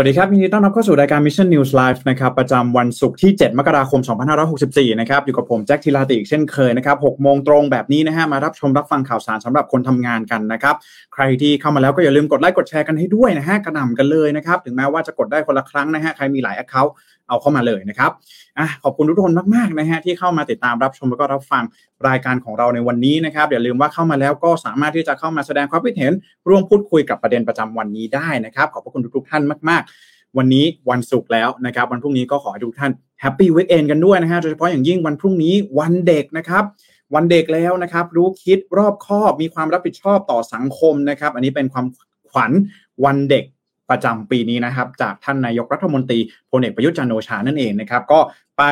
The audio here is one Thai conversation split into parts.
สวัสดีครับยินดีต้อนรับเข้าสู่รายการ Mission News Live นะครับประจำวันศุกร์ที่ 7 มกราคม 2564 นะครับอยู่กับผมแจ็คทีลาติอีกเช่นเคยนะครับ6โมงตรงแบบนี้นะฮะมารับชมรับฟังข่าวสารสำหรับคนทำงานกันนะครับใครที่เข้ามาแล้วก็อย่าลืมกดไลค์กดแชร์กันให้ด้วยนะฮะกระหน่ำกันเลยนะครับถึงแม้ว่าจะกดได้คนละครั้งนะฮะใครมีหลาย Account เอาเข้ามาเลยนะครับอะขอบคุณทุกคนมากๆนะฮะที่เข้ามาติดตามรับชมแล้วก็รับฟังรายการของเราในวันนี้นะครับอย่าลืมว่าเข้ามาแล้วก็สามารถที่จะเข้ามาแสดงความคิดเห็น ร่วมพูดคุยกับประเด็นประจำวันนี้ได้นะครับ ขอบพระคุณทุกๆท่านมาก ๆ วันนี้วันศุกร์แล้วนะครับ วันพรุ่งนี้ก็ขอให้ทุกท่าน happy weekend กันด้วยนะฮะโดยเฉพาะอย่างยิ่งวันพรุ่งนี้วันเด็กนะครับวันเด็กแล้วนะครับ รู้คิดรอบคอบมีความรับผิดชอบต่อสังคมนะครับ อันนี้เป็นความขวัญวันเด็ก ประจำปีนี้นะครับ จากท่านนายกรัฐมนตรีพลเอกประยุทธ์จันโอชานั่นเองนะครับ ก็ไป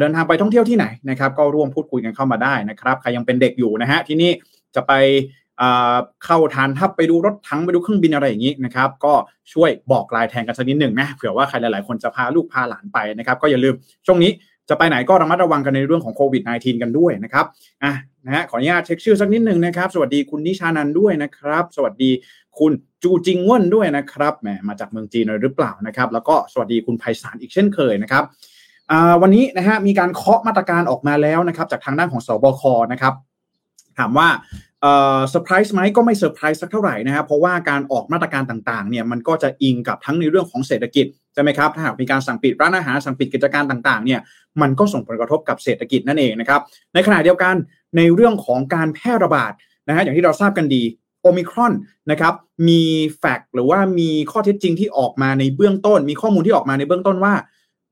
เดินทางไปท่องเที่ยวที่ไหนนะครับ ก็ร่วมพูดคุยกันเข้ามาได้นะครับ ใครยังเป็นเด็กอยู่นะฮะที่นี่จะไปเข้าทานทับไปดูรถถังไปดูเครื่องบินอะไรอย่างนี้นะครับ ก็ช่วยบอกลายแทงกันสักนิดหนึ่งนะเผื่อว่าใครหลาย ๆ คนจะพาลูกพาหลานไปนะครับ ก็อย่าลืมช่วงนี้จะไปไหนก็ระมัดระวังกันในเรื่องของโควิด -19 กันด้วยนะครับอะนะฮะขออนุญาตเช็คชื่อสักนิดหนึ่งนะครับ สวัสดีคุณนิชานันด้วยนะครับ สวัสดีคุณ จูจิงว่นด้วยนะครับแหมมาจากเมืองจีนหรือเปล่านะครับ แล้วก็สวัสดีคุณไพศาลอีกเช่นเคยนะครับวันนี้นะฮะมีการเคาะมาตรการออกมาแล้วนะครับ จากทางด้านของศบคนะครับ ถามว่าเอ่อเซอร์ไพรส์ไหมก็ไม่เซอร์ไพรส์สักเท่าไหร่นะครับเพราะว่าการออกมาตรการต่างๆเนี่ยมันก็จะอิงกับทั้งในเรื่องของเศรษฐกิจใช่ไหมครับถ้าหากมีการสั่งปิดร้านอาหารสั่งปิดกิจการต่างๆเนี่ยมันก็ส่งผลกระทบกับเศรษฐกิจนั่นเองนะครับในขณะเดียวกันในเรื่องของการแพร่ระบาดนะฮะอย่างที่เราทราบกันดี โอมิครอนนะครับมีแฟกต์หรือว่ามีข้อเท็จจริงที่ออกมาในเบื้องต้น มีข้อมูลที่ออกมาในเบื้องต้นว่า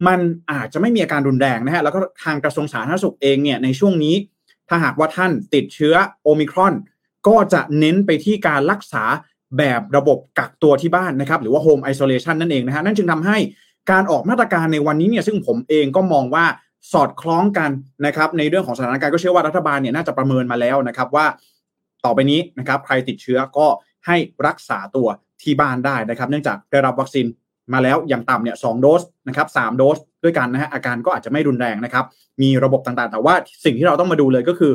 มันอาจจะไม่มีอาการรุนแรงนะฮะแล้วก็ทางกระทรวงสาธารณสุขเองเนี่ยในช่วงนี้ ถ้าหากว่าท่านติดเชื้อโอมิครอน ก็จะเน้นไปที่การรักษาแบบระบบกักตัวที่บ้านนะครับ หรือว่า Home Isolation นั่นเองนะฮะนั่นจึงทำให้การออกมาตรการในวันนี้เนี่ยซึ่งผมเองก็มองว่าสอดคล้องกันนะครับในเรื่องของสถานการณ์ก็เชื่อว่ารัฐบาลเนี่ยน่าจะประเมินมาแล้วนะครับว่า ต่อไปนี้นะครับใครติดเชื้อก็ให้รักษาตัวที่บ้านได้นะครับ เนื่องจากได้รับวัคซีนมาแล้วอย่างต่ำเนี่ยสองโดสนะครับสามโดสด้วยกันนะฮะอาการก็อาจจะไม่รุนแรงนะครับ มีระบบต่างๆ แต่ว่าสิ่งที่เราต้องมาดูเลยก็คือ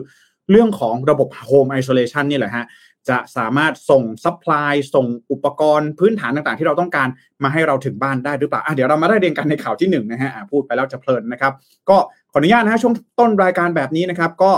เรื่องของระบบ Home Isolation นี่แหละฮะจะสามารถส่ง supply ส่งอุปกรณ์พื้นฐานต่างๆ ที่เราต้องการมาให้เราถึงบ้านได้หรือเปล่าอะเดี๋ยวเรามาไล่เรียงกันในข่าวที่1นงนะฮะอะพูดไปแล้วจะเพลินนะครับ ก็ขออนุญาตนะฮะช่วงต้นรายการแบบนี้นะครับ ก็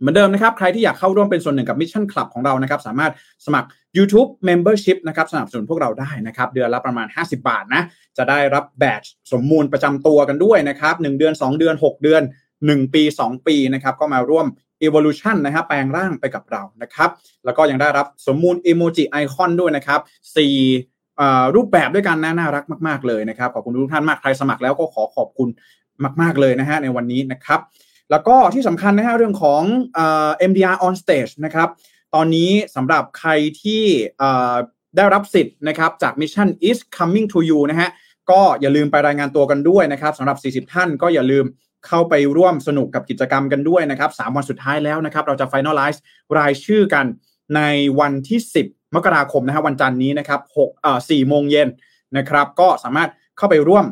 เหมือนเดิมนะครับ ใครที่อยากเข้าร่วมเป็นส่วนหนึ่งกับ Mission Club ของเรานะครับ สามารถสมัคร YouTube Membership นะครับสนับสนุนพวกเราได้นะครับ เดือนละประมาณ 50 บาทนะ จะได้รับ badge สมมูลประจำตัวกันด้วยนะครับ 1 เดือน 2 เดือน 6 เดือน 1 ปี 2 ปีนะครับ ก็มาร่วม evolution นะครับแปลงร่างไปกับเรานะครับ แล้วก็ยังได้รับสมมูล emoji icon ด้วยนะครับ4อ่รูปแบบด้วยกันนะน่ารักมาก ๆเลยนะครับขอบคุณทุกท่านมากใครสมัครแล้วก็ขอขอบคุณมาก ๆเลยนะฮะในวันนี้นะครับ แล้วก็ที่สำคัญนะฮะเรื่องของเอ่อ MDR on stage นะครับตอนนี้สำหรับใครที่ได้รับสิทธิ์นะครับจาก Mission is coming to you นะฮะก็อย่าลืมไปรายงานตัวกันด้วยนะครับสำหรับ 40 ท่านก็อย่าลืมเข้าไปร่วมสนุกกับกิจกรรมกันด้วยนะครับ3วันสุดท้ายแล้วนะครับ เราจะ finalize รายชื่อกันในวันที่ 10 มกราคมนะฮะวันจันทร์นี้นะครับ6เอ่อ4โมงเย็นนะครับ ก็สามารถเข้าไปร่วม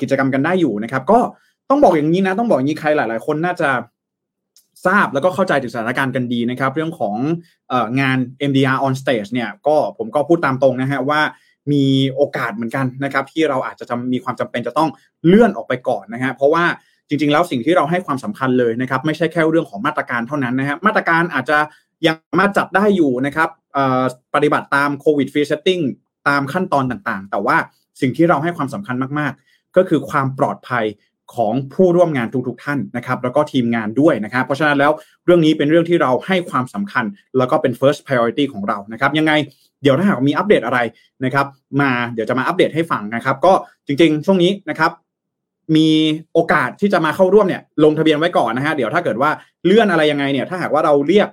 กิจกรรมกันได้อยู่นะครับ ก็ ต้องบอกอย่างนี้นะ ต้องบอกอย่างนี้ใครหลาย ๆ คนน่าจะทราบแล้วก็เข้าใจถึงสถานการณ์กันดีนะครับ เรื่องของอองาน MDR on stage เนี่ยก็ผมก็พูดตามตรงนะฮะว่ามีโอกาสเหมือนกันนะครับ ที่เราอาจจะจำมีความจำเป็นจะต้องเลื่อนออกไปก่อนนะฮะเพราะว่าจริง ๆ แล้วสิ่งที่เราให้ความสำคัญเลยนะครับ ไม่ใช่แค่เรื่องของมาตรการเท่านั้นนะฮะมาตรการอาจจะยังมาจัดได้อยู่นะครับปฏิบัติตาม COVID Free Setting ตามขั้นตอนต่างๆ แต่ว่าสิ่งที่เราให้ความสำคัญมากๆ ก็คือความปลอดภัย ของผู้ร่วมงานทุกๆท่านนะครับแล้วก็ทีมงานด้วยนะครับ เพราะฉะนั้นแล้วเรื่องนี้เป็นเรื่องที่เราให้ความสำคัญ แล้วก็เป็น first priority ของเรานะครับยังไงเดี๋ยวถ้าหากมีอัปเดตอะไรนะครับมาเดี๋ยวจะมาอัปเดตให้ฟังนะครับ ก็จริงๆ ช่วงนี้นะครับมีโอกาสที่จะมาเข้าร่วมเนี่ยลงทะเบียนไว้ก่อนนะฮะเดี๋ยวถ้าเกิดว่าเลื่อนอะไรยังไงเนี่ยถ้าหากว่าเราเรียก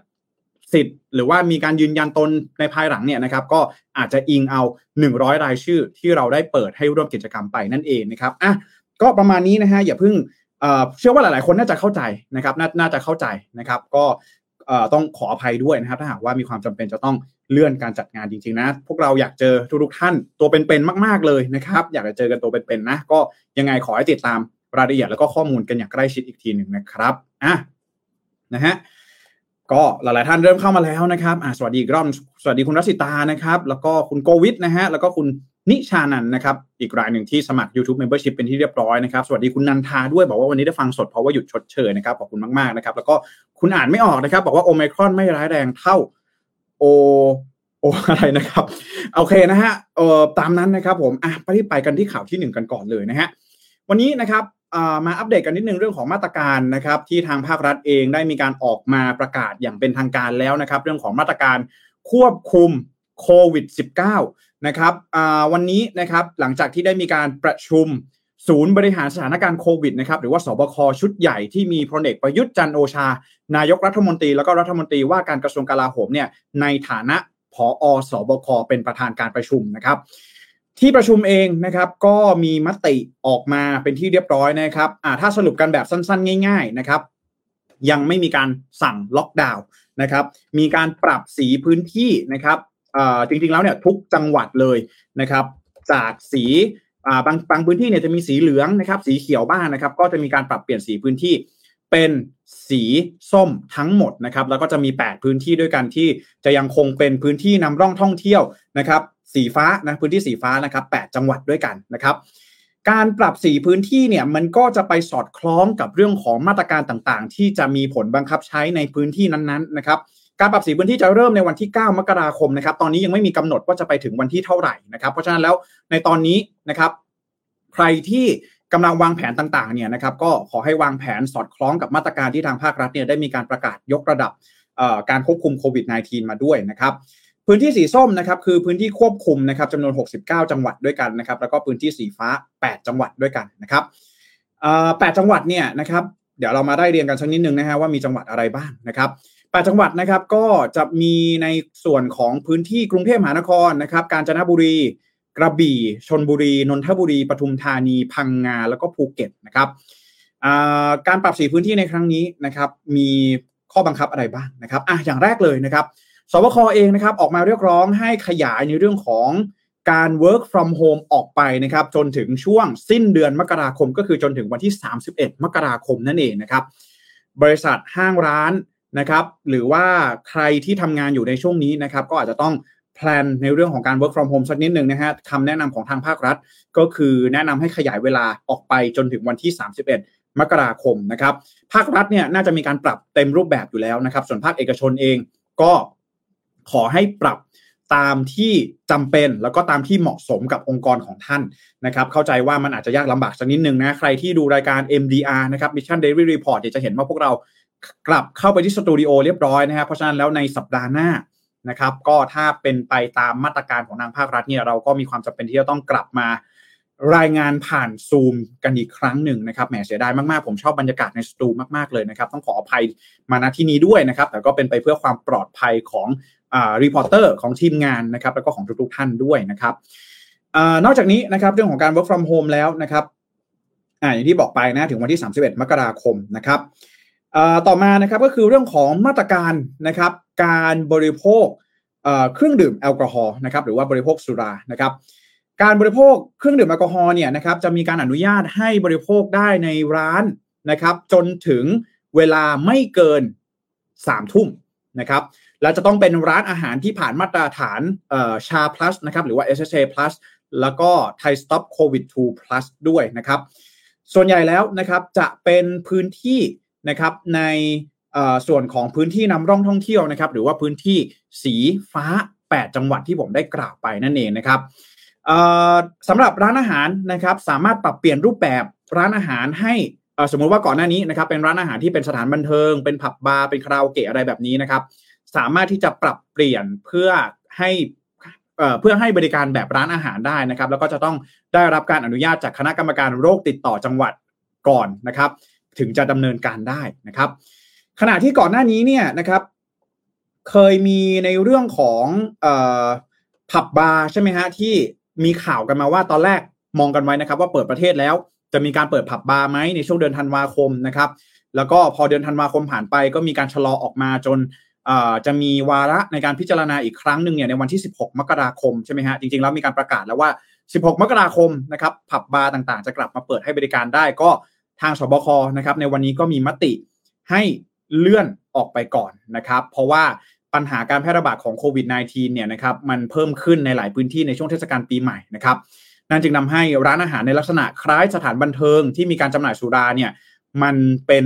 สิทธิ์หรือว่ามีการยืนยันตนในภายหลังเนี่ยนะครับก็อาจจะอิงเอา 100 รายชื่อที่เราได้เปิดให้ร่วมกิจกรรมไปนั่นเองนะครับอะ ก็ประมาณนี้นะฮะอย่าเพิ่งเชื่อว่าหลาย ๆ คนน่าจะเข้าใจนะครับนน่าจะเข้าใจนะครับ ก็ต้องขออภัยด้วยนะครับ ถ้าหากว่ามีความจำเป็นจะต้องเลื่อนการจัดงานจริง ๆ นะ พวกเราอยากเจอทุกๆท่านตัวเป็น ๆ มาก ๆ เลยนะครับ อยากจะเจอกันตัวเป็น ๆ นะ ก็ยังไงขอให้ติดตามรายละเอียดแล้วก็ข้อมูลกันอย่างใกล้ชิดอีกทีหนึ่งนะครับอะนะฮะก็หลาย ๆ ท่านเริ่มเข้ามาแล้วนะครับอ่าสวัสดีกรอบสวัสดีคุณรัสิตานะครับ แล้วก็คุณโกวิทนะฮะแล้วก็คุณ นิชานันนะครับ อีกรายหนึ่งที่สมัคร YouTube Membership เป็นที่เรียบร้อยนะครับ สวัสดีคุณนันทาด้วยบอกว่าวันนี้ได้ฟังสดเพราะว่าหยุดชดเชยนะครับ ขอบคุณมากๆนะครับ แล้วก็คุณอ่านไม่ออกนะครับ บอกว่าโอมครอนไม่ร้ายแรงเท่าโอโออะไรนะครับ โอเคนะฮะเอ่อตามนั้นนะครับผมอะไปที่ไปกันที่ข่าวที่หนึ่งกันก่อนเลยนะฮะวันนี้นะครับมาอัปเดตกันนิดนึงเรื่องของมาตรการนะครับ ที่ทางภาครัฐเองได้มีการออกมาประกาศอย่างเป็นทางการแล้วนะครับ เรื่องของมาตรการควบคุมโควิด -19 นะครับวันนี้นะครับหลังจากที่ได้มีการประชุมศูนย์บริหารสถานการณ์โควิดนะครับหรือว่าสบคชุดใหญ่ที่มีพลเอกประยุทธ์จันโอชา นายกรัฐมนตรีแล้วก็รัฐมนตรีว่าการกระทรวงกลาโหมเนี่ยในฐานะผอสบคเป็นประธานการประชุมนะครับ ที่ประชุมเองนะครับก็มีมติออกมาเป็นที่เรียบร้อยนะครับถ้าสรุปกันแบบสั้นๆ ง่าย ๆนะครับ ยังไม่มีการสั่งล็อกดาวน์นะครับ มีการปรับสีพื้นที่นะครับ จริงๆแล้วเนี่ยทุกจังหวัดเลยนะครับจากสีบางบางพื้นที่เนี่ยจะมีสีเหลืองนะครับสีเขียวบ้างนะครับ ก็จะมีการปรับเปลี่ยนสีพื้นที่เป็นสีส้มทั้งหมดนะครับ แล้วก็จะมี 8 พื้นที่ด้วยกันที่จะยังคงเป็นพื้นที่นำร่องท่องเที่ยวนะครับ สีฟ้านะพื้นที่สีฟ้านะครับ 8 จังหวัดด้วยกันนะครับการปรับสีพื้นที่เนี่ยมันก็จะไปสอดคล้องกับเรื่องของมาตรการต่างๆ ที่จะมีผลบังคับใช้ในพื้นที่นั้นๆนะครับ การปรับสีพื้นที่จะเริ่มในวันที่ 9 มกราคมนะครับ ตอนนี้ยังไม่มีกำหนดว่าจะไปถึงวันที่เท่าไหร่นะครับ เพราะฉะนั้นแล้วในตอนนี้นะครับ ใครที่กำลังวางแผนต่างๆเนี่ยนะครับ ก็ขอให้วางแผนสอดคล้องกับมาตรการที่ทางภาครัฐเนี่ยได้มีการประกาศยกระดับการควบคุมโควิด -19 มาด้วยนะครับพื้นที่สีส้มนะครับคือพื้นที่ควบคุมนะครับจำนวน 69 จังหวัดด้วยกันนะครับ แล้วก็พื้นที่สีฟ้า 8 จังหวัดด้วยกันนะครับแปดจังหวัดเนี่ยนะครับ เดี๋ยวเรามาได้เรียนกันสักนิดนึงนะฮะว่ามีจังหวัดอะไรบ้างนะครับ แปดจังหวัดนะครับก็จะมีในส่วนของพื้นที่กรุงเทพมหานครนะครับ กาญจนบุรี กระบี่ชนบุรี นนทบุรีปทุมธานี พังงา แล้วก็ภูเก็ตนะครับการปรับสีพื้นที่ในครั้งนี้นะครับ มีข้อบังคับอะไรบ้างนะครับอะอย่างแรกเลยนะครับสบคเองนะครับออกมาเรียกร้องให้ขยายในเรื่องของการ work from home ออกไปนะครับ จนถึงช่วงสิ้นเดือนมกราคม ก็คือจนถึงวันที่ 31 มกราคมนั่นเองนะครับ บริษัทห้างร้าน นะครับหรือว่าใครที่ทำงานอยู่ในช่วงนี้นะครับก็อาจจะต้องแพลนในเรื่องของการ work from home สักนิดหนึ่งนะฮะคำแนะนำของทางภาครัฐ ก็คือแนะนำให้ขยายเวลาออกไปจนถึงวันที่ 31 มกราคมนะครับภาครัฐเนี่ยน่าจะมีการปรับเต็มรูปแบบอยู่แล้วนะครับส่วนภาคเอกชนเองก็ขอให้ปรับตามที่จำเป็นแล้วก็ตามที่เหมาะสมกับองค์กรของท่านนะครับ เข้าใจว่ามันอาจจะยากลำบากสักนิดนึงนะ ใครที่ดูรายการ MDR นะครับ Mission Daily Report เดี๋ยวจะเห็นว่าพวกเรา กลับเข้าไปที่สตูดิโอเรียบร้อยนะครับเพราะฉะนั้นแล้วในสัปดาห์หน้านะครับก็ถ้าเป็นไปตามมาตรการของทางภาครัฐเนี่ยเราก็มีความจำเป็นที่จะต้องกลับมารายงานผ่านซูมกันอีกครั้งหนึ่งนะครับแหมเสียดายมากๆ ผมชอบบรรยากาศในสตูมากๆเลยนะครับ ต้องขออภัยมาณที่นี้ด้วยนะครับ แต่ก็เป็นไปเพื่อความปลอดภัยของ reporter ของทีมงานนะครับ แล้วก็ของทุกๆท่านด้วยนะครับอนอกจากนี้นะครับเรื่องของการ work from home แล้วนะครับออย่างที่บอกไปนะถึงวันที่ 31 มกราคมนะครับ ต่อมานะครับก็คือเรื่องของมาตรการนะครับ การบริโภคเครื่องดื่มแอลกอฮอล์นะครับหรือว่าบริโภคสุรานะครับ การบริโภคเครื่องดื่มแอลกอฮอล์เนี่ยนะครับจะมีการอนุญาตให้บริโภคได้ในร้านนะครับ จนถึงเวลาไม่เกิน3ทุ่มนะครับแล้วจะต้องเป็นร้านอาหารที่ผ่านมาตรฐานชา plus นะครับหรือว่า SSA plus แล้วก็ Thai Stop COVID 2 plus ด้วยนะครับ ส่วนใหญ่แล้วนะครับจะเป็นพื้นที่ นะครับในส่วนของพื้นที่นำร่องท่องเที่ยวนะครับ หรือว่าพื้นที่สีฟ้า 8 จังหวัดที่ผมได้กล่าวไปนั่นเองนะครับสำหรับร้านอาหารนะครับสามารถปรับเปลี่ยนรูปแบบร้านอาหารให้สมมติว่าก่อนหน้านี้นะครับเป็นร้านอาหารที่เป็นสถานบันเทิง เป็นผับบาร์เป็นคาราโอเกะอะไรแบบนี้นะครับ สามารถที่จะปรับเปลี่ยนเพื่อให้เพื่อให้บริการแบบร้านอาหารได้นะครับ แล้วก็จะต้องได้รับการอนุญาตจากคณะกรรมการโรคติดต่อจังหวัดก่อนนะครับ ถึงจะดำเนินการได้นะครับ ขณะที่ก่อนหน้านี้เนี่ยนะครับ เคยมีในเรื่องของผับบาร์ใช่ไหมฮะที่มีข่าวกันมาว่าตอนแรกมองกันไว้นะครับ ว่าเปิดประเทศแล้วจะมีการเปิดผับบาร์ไหมในช่วงเดือนธันวาคมนะครับ แล้วก็พอเดือนธันวาคมผ่านไป ก็มีการชะลอออกมาจนจะมีวาระในการพิจารณาอีกครั้งหนึ่งเนี่ยในวันที่ 16 มกราคมใช่ไหมฮะจริงๆแล้วมีการประกาศแล้วว่า 16 มกราคมนะครับผับบาร์ต่างๆ จะกลับมาเปิดให้บริการได้ก็ ทางสบคนะครับในวันนี้ก็มีมติให้เลื่อนออกไปก่อนนะครับ เพราะว่าปัญหาการแพร่ระบาดของโควิด -19 เนี่ยนะครับมันเพิ่มขึ้นในหลายพื้นที่ในช่วงเทศกาลปีใหม่นะครับนั่นจึงนำให้ร้านอาหารในลักษณะคล้ายสถานบันเทิงที่มีการจำหน่ายสุราเนี่ยมันเป็น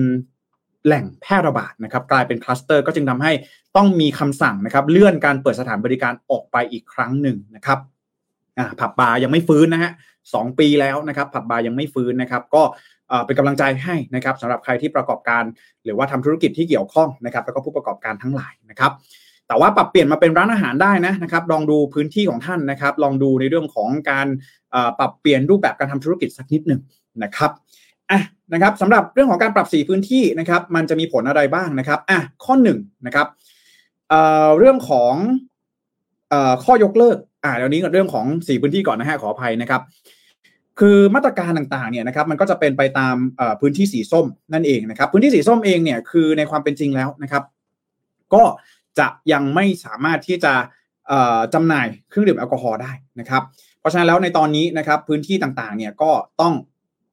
แหล่งแพร่ระบาดนะครับกลายเป็นคลัสเตอร์ก็จึงทำให้ต้องมีคำสั่งนะครับเลื่อนการเปิดสถานบริการออกไปอีกครั้งหนึ่งนะครับผับบาร์ยังไม่ฟื้นนะฮะสองปีแล้วนะครับผับบาร์ยังไม่ฟื้นนะครับ ก็ เป็นกำลังใจให้นะครับสำหรับใครที่ประกอบการ หรือว่าทำธุรกิจที่เกี่ยวข้องนะครับ แล้วก็ผู้ประกอบการทั้งหลายนะครับ แต่ว่าปรับเปลี่ยนมาเป็นร้านอาหารได้นะนะครับ ลองดูพื้นที่ของท่านนะครับ ลองดูในเรื่องของการปรับเปลี่ยนรูปแบบการทำธุรกิจสักนิดหนึ่งนะครับอะนะครับสำหรับเรื่องของการปรับสีพื้นที่นะครับ มันจะมีผลอะไรบ้างนะครับอะข้อหนึ่งนะครับเอ่อเรื่องของเอ่อข้อยกเลิกอ่าเดี๋ยวนี้กับเรื่องของสีพื้นที่ก่อนนะฮะขออภัยนะครับ คือมาตรการต่างๆเนี่ยนะครับมันก็จะเป็นไปตามพื้นที่สีส้มนั่นเองนะครับพื้นที่สีส้มเองเนี่ยคือในความเป็นจริงแล้วนะครับ ก็จะยังไม่สามารถที่จะจำหน่ายเครื่องดื่มแอลกอฮอล์ได้นะครับ เพราะฉะนั้นแล้วในตอนนี้นะครับพื้นที่ต่างๆเนี่ยก็ต้อง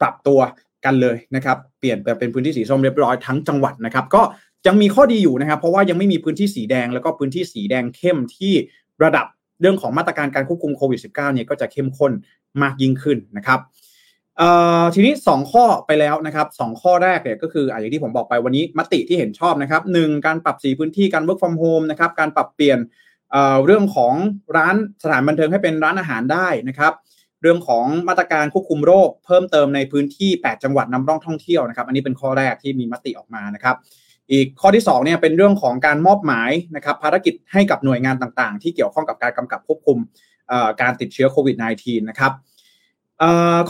ปรับตัวกันเลยนะครับ เปลี่ยนไปเป็นพื้นที่สีส้มเรียบร้อยทั้งจังหวัดนะครับ ก็ยังมีข้อดีอยู่นะครับ เพราะว่ายังไม่มีพื้นที่สีแดงแล้วก็พื้นที่สีแดงเข้มที่ระดับ เรื่องของมาตรการการควบคุมโควิด -19 เนี่ยก็จะเข้มข้นมากยิ่งขึ้นนะครับทีนี้ 2 ข้อไปแล้วนะครับสข้อแรกเนี่ยก็คืออย่างที่ผมบอกไปวันนี้มติที่เห็นชอบนะครับหการปรับสีพื้นที่การ work from home นะครับการปรับเปลี่ยนเรื่องของร้านสถานบันเทิงให้เป็นร้านอาหารได้นะครับ เรื่องของมาตรการควบคุมโรค เพิ่มเติมในพื้นที่ 8 จังหวัดนำร่องท่องเที่ยวนะครับ อันนี้เป็นข้อแรกที่มีมติออกมานะครับ อีกข้อที่2เนี่ยเป็นเรื่องของการมอบหมายนะครับภารกิจให้กับหน่วยงานต่างๆ ที่เกี่ยวข้องกับการกำกับควบคุมการติดเชื้อโควิด -19 นะครับ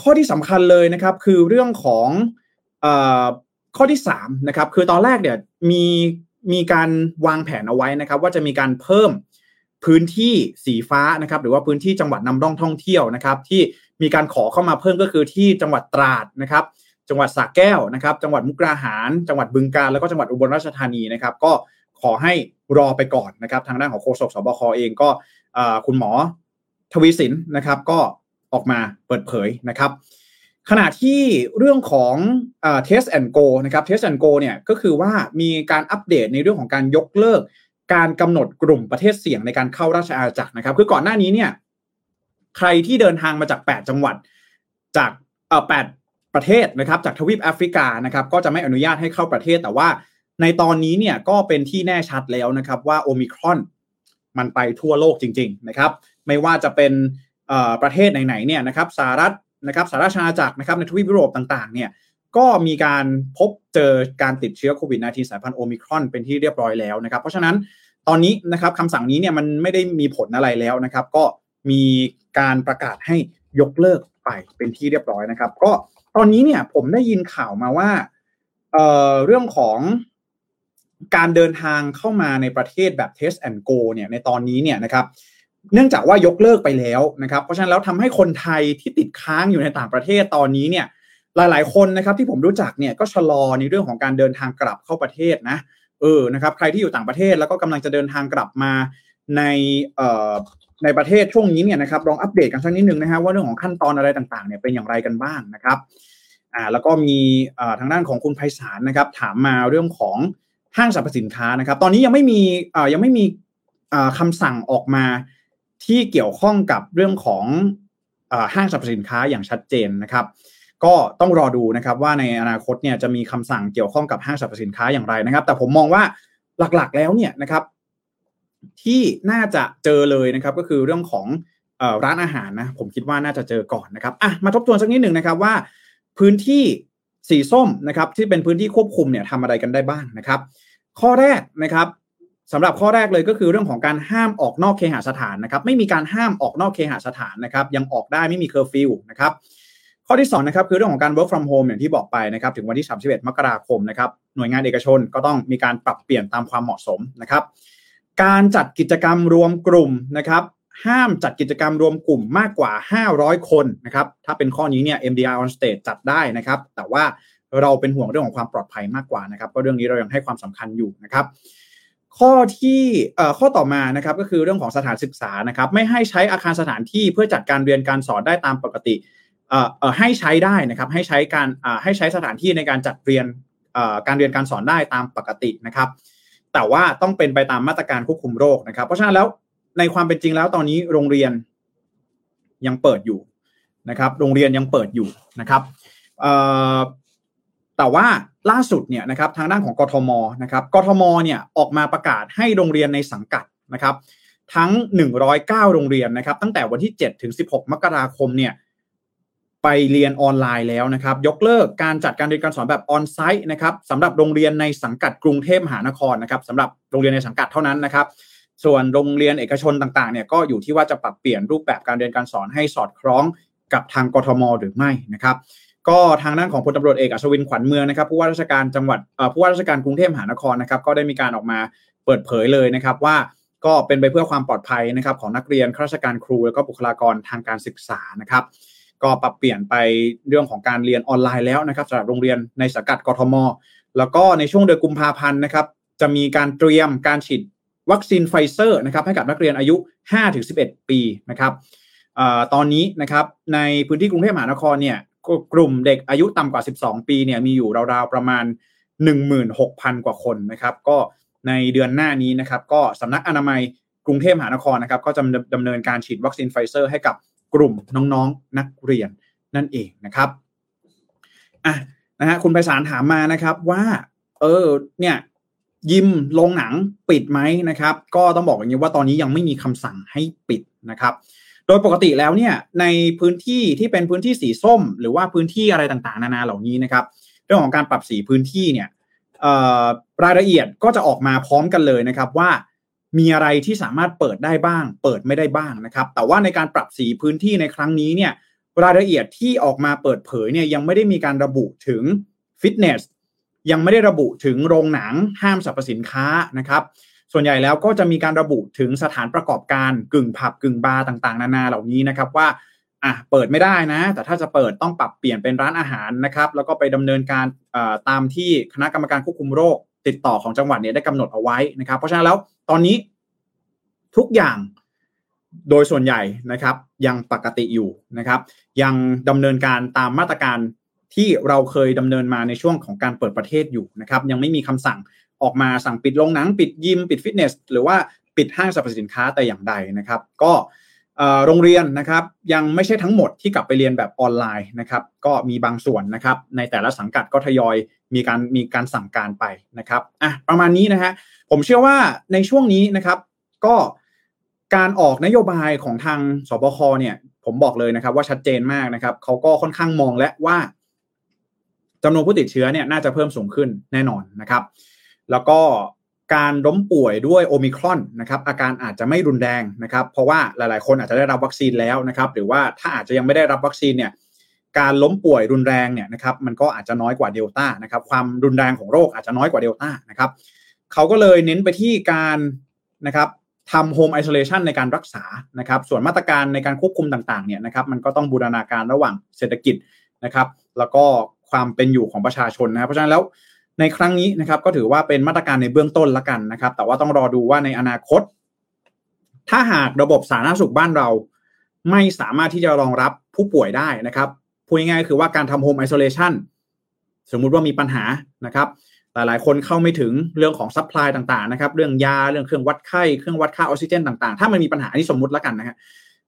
ข้อที่สำคัญเลยนะครับคือเรื่องของข้อที่3นะครับคือตอนแรกเนี่ยมีมีการวางแผนเอาไว้นะครับ ว่าจะมีการเพิ่มพื้นที่สีฟ้านะครับ หรือว่าพื้นที่จังหวัดนำร่องท่องเที่ยวนะครับ ที่มีการขอเข้ามาเพิ่มก็คือที่จังหวัดตราดนะครับ จังหวัดสระแก้วนะครับ จังหวัดมุกดาหาร จังหวัดบึงกาฬแล้วก็จังหวัดอุบลราชธานีนะครับ ก็ขอให้รอไปก่อนนะครับ ทางด้านของโฆษกสบคเองก็คุณหมอทวีสินนะครับ ก็ออกมาเปิดเผยนะครับ ขณะที่เรื่องของ Test and Go นะครับ Test and Go เนี่ยก็คือว่ามีการอัปเดตในเรื่องของการยกเลิก การกำหนดกลุ่มประเทศเสี่ยงในการเข้าราชอาณาจักรนะครับ คือก่อนหน้านี้เนี่ยใครที่เดินทางมาจาก 8 จังหวัดจากเอ่อ8 ประเทศนะครับจากทวีปแอฟริกานะครับก็จะไม่อนุญาตให้เข้าประเทศแต่ว่าในตอนนี้เนี่ยก็เป็นที่แน่ชัดแล้วนะครับว่าโอมิครอนมันไปทั่วโลกจริงๆนะครับไม่ว่าจะเป็นประเทศไหนๆเนี่ยนะครับสหรัฐนะครับสหราชอาณาจักรนะครับในทวีปยุโรปต่างๆเนี่ยก็มีการพบเจอการติดเชื้อโควิด -19 สายพันธุ์โอมิครอนเป็นที่เรียบร้อยแล้วนะครับ เพราะฉะนั้นตอนนี้นะครับคำสั่งนี้เนี่ยมันไม่ได้มีผลอะไรแล้วนะครับ ก็มีการประกาศให้ยกเลิกไปเป็นที่เรียบร้อยนะครับ ก็ ตอนนี้เนี่ยผมได้ยินข่าวมาว่าเอ่อเรื่องของการเดินทางเข้ามาในประเทศแบบ test and go เนี่ยในตอนนี้เนี่ยนะครับเนื่องจากว่ายกเลิกไปแล้วนะครับ เพราะฉะนั้นแล้วทำให้คนไทยที่ติดค้างอยู่ในต่างประเทศตอนนี้เนี่ยหลาย ๆ คนนะครับที่ผมรู้จักเนี่ยก็ชะลอในเรื่องของการเดินทางกลับเข้าประเทศนะเออนะครับใครที่อยู่ต่างประเทศแล้วก็กำลังจะเดินทางกลับมาในเอ่อ ในประเทศช่วงนี้เนี่ยนะครับลองอัปเดตกันสักนิดนึงนะฮะว่าเรื่องของขั้นตอนอะไรต่างๆเนี่ยเป็นอย่างไรกันบ้างนะครับอ่าแล้วก็มีทางด้านของคุณไพศาลนะครับ ถามมาเรื่องของห้างสรรพสินค้านะครับ ตอนนี้ยังไม่มีอ่ายังไม่มีคำสั่งออกมาที่เกี่ยวข้องกับเรื่องของห้างสรรพสินค้าอย่างชัดเจนนะครับ ก็ต้องรอดูนะครับว่าในอนาคตเนี่ยจะมีคำสั่งเกี่ยวข้องกับห้างสรรพสินค้าอย่างไรนะครับ แต่ผมมองว่าหลักๆแล้วเนี่ยนะครับ ที่น่าจะเจอเลยนะครับก็คือเรื่องของร้านอาหารนะผมคิดว่าน่าจะเจอก่อนนะครับอะมาทบทวนสักนิดหนึ่งนะครับว่า พื้นที่สีส้มนะครับที่เป็นพื้นที่ควบคุมเนี่ยทำอะไรกันได้บ้างนะครับ ข้อแรกนะครับสำหรับข้อแรกเลยก็คือเรื่องของการห้ามออกนอกเคหสถานนะครับ ไม่มีการห้ามออกนอกเคหสถานนะครับ ยังออกได้ไม่มีเคอร์ฟิวนะครับ ข้อที่2นะครับคือเรื่องของการ work from home อย่างที่บอกไปนะครับ ถึงวันที่ 31 มกราคมนะครับหน่วยงานเอกชนก็ต้องมีการปรับเปลี่ยนตามความเหมาะสมนะครับ การจัดกิจกรรมรวมกลุ่มนะครับห้ามจัดกิจกรรมรวมกลุ่มมากกว่า 500 คนนะครับถ้าเป็นข้อนี้เนี่ย MDR on stage จัดได้นะครับ แต่ว่าเราเป็นห่วงเรื่องของความปลอดภัยมากกว่านะครับก็เรื่องนี้เรายังให้ความสำคัญอยู่นะครับ ข้อที่ข้อต่อมานะครับก็คือเรื่องของสถานศึกษานะครับ ไม่ให้ใช้อาคารสถานที่เพื่อจัดการเรียนการสอนได้ตามปกติให้ใช้ได้นะครับ ให้ใช้การให้ใช้สถานที่ในการจัดเรียนการเรียนการสอนได้ตามปกตินะครับ แต่ว่าต้องเป็นไปตามมาตรการควบคุมโรคนะครับ เพราะฉะนั้นแล้วในความเป็นจริงแล้วตอนนี้โรงเรียนยังเปิดอยู่นะครับ โรงเรียนยังเปิดอยู่นะครับแต่ว่าล่าสุดเนี่ยนะครับทางด้านของกทมนะครับกทมเนี่ยออกมาประกาศให้โรงเรียนในสังกัดนะครับ ทั้ง 109 โรงเรียนนะครับ ตั้งแต่วันที่ 7 ถึง 16 มกราคมเนี่ย ไปเรียนออนไลน์แล้วนะครับ ยกเลิกการจัดการเรียนการสอนแบบออนไซต์นะครับสำหรับโรงเรียนในสังกัดกรุงเทพมหานครนะครับสำหรับโรงเรียนในสังกัดเท่านั้นนะครับ ส่วนโรงเรียนเอกชนต่างๆเนี่ยก็อยู่ที่ว่าจะปรับเปลี่ยนรูปแบบการเรียนการสอนให้สอดคล้องกับทางกทม หรือไม่นะครับก็ทางด้านของพลตำรวจเอกอัศวินขวัญเมืองนะครับผู้ว่าราชการจังหวัดผู้ว่าราชการกรุงเทพมหานครนะครับ ก็ได้มีการออกมาเปิดเผยเลยนะครับว่าก็เป็นไปเพื่อความปลอดภัยนะครับของนักเรียนข้าราชการครู แล้วก็บุคลากรทางการศึกษานะครับ ก็ปรับเปลี่ยนไปเรื่องของการเรียนออนไลน์แล้วนะครับสำหรับโรงเรียนในสังกัดกทม แล้วก็ในช่วงเดือนกุมภาพันธ์นะครับ จะมีการเตรียมการฉีดวัคซีนไฟเซอร์นะครับให้กับนักเรียนอายุ 5-11 ปีนะครับตอนนี้นะครับในพื้นที่กรุงเทพมหานครเนี่ยกลุ่มเด็กอายุต่ำกว่า 12 ปีเนี่ยมีอยู่ราวๆประมาณ 16,000 กว่าคนนะครับก็ในเดือนหน้านี้นะครับก็สำนักอนามัยกรุงเทพมหานครนะครับก็จะดำเนินการฉีดวัคซีนไฟเซอร์ให้กับ กลุ่มน้องๆนักเรียนนั่นเองนะครับอะนะฮะคุณไพศาลถามมานะครับว่า เออเนี่ยยิมโรงหนังปิดไหมนะครับ ก็ต้องบอกอย่างนี้ว่าตอนนี้ยังไม่มีคำสั่งให้ปิดนะครับ โดยปกติแล้วเนี่ยในพื้นที่ที่เป็นพื้นที่สีส้ม หรือว่าพื้นที่อะไรต่างๆ นานาเหล่านี้นะครับ เรื่องของการปรับสีพื้นที่เนี่ยรายละเอียดก็จะออกมาพร้อมกันเลยนะครับว่า มีอะไรที่สามารถเปิดได้บ้าง เปิดไม่ได้บ้างนะครับ แต่ว่าในการปรับสีพื้นที่ในครั้งนี้เนี่ยรายละเอียดที่ออกมาเปิดเผยเนี่ยยังไม่ได้มีการระบุถึงฟิตเนสยังไม่ได้ระบุถึงโรงหนังห้ามสรรพสินค้านะครับ ส่วนใหญ่แล้วก็จะมีการระบุถึงสถานประกอบการกึ่งผับกึ่งบาร์ต่างๆ นานาเหล่านี้นะครับว่าอะเปิดไม่ได้นะ แต่ถ้าจะเปิดต้องปรับเปลี่ยนเป็นร้านอาหารนะครับ แล้วก็ไปดำเนินการตามที่คณะกรรมการควบคุมโรค ติดต่อของจังหวัดเนี่ยได้กำหนดเอาไว้นะครับ เพราะฉะนั้นแล้วตอนนี้ทุกอย่างโดยส่วนใหญ่นะครับยังปกติอยู่นะครับ ยังดำเนินการตามมาตรการที่เราเคยดำเนินมาในช่วงของการเปิดประเทศอยู่นะครับ ยังไม่มีคำสั่งออกมาสั่งปิดโรงหนัง ปิดยิม ปิดฟิตเนส หรือว่าปิดห้างสรรพสินค้าแต่อย่างใดนะครับ ก็ โรงเรียนนะครับยังไม่ใช่ทั้งหมดที่กลับไปเรียนแบบออนไลน์นะครับก็มีบางส่วนนะครับในแต่ละสังกัดก็ทยอยมีการมีการสั่งการไปนะครับอะประมาณนี้นะฮะผมเชื่อว่าในช่วงนี้นะครับ ก็การออกนโยบายของทางสบคเนี่ยผมบอกเลยนะครับ ว่าชัดเจนมากนะครับเขาก็ค่อนข้างมองและว่าจำนวนผู้ติดเชื้อเนี่ยน่าจะเพิ่มสูงขึ้นแน่นอนนะครับ แล้วก็ การล้มป่วยด้วยโอมิครอนนะครับอาการอาจจะไม่รุนแรงนะครับเพราะว่าหลายๆ คนอาจจะได้รับวัคซีนแล้วนะครับหรือว่าถ้าอาจจะยังไม่ได้รับวัคซีนเนี่ยการล้มป่วยรุนแรงเนี่ยนะครับมันก็อาจจะน้อยกว่าเดลต้านะครับความรุนแรงของโรคอาจจะน้อยกว่าเดลต้านะครับเขาก็เลยเน้นไปที่การนะครับทำโฮมไอโซเลชันในการรักษานะครับส่วนมาตรการในการควบคุมต่างๆเนี่ยนะครับมันก็ต้องบูรณาการระหว่างเศรษฐกิจนะครับแล้วก็ความเป็นอยู่ของประชาชนนะครับเพราะฉะนั้นแล้ว ในครั้งนี้นะครับก็ถือว่าเป็นมาตรการในเบื้องต้นละกันนะครับ แต่ว่าต้องรอดูว่าในอนาคต ถ้าหากระบบสาธารณสุขบ้านเรา ไม่สามารถที่จะรองรับผู้ป่วยได้นะครับพูดง่ายๆคือว่าการทำ Home Isolation สมมุติว่ามีปัญหานะครับ หลายๆ คนเข้าไม่ถึงเรื่องของ supply ต่างๆนะครับ เรื่องยาเรื่องเครื่องวัดไข้เครื่องวัดค่าออกซิเจนต่างๆ ถ้ามันมีปัญหาอันนี้สมมุติแล้วกันนะฮะ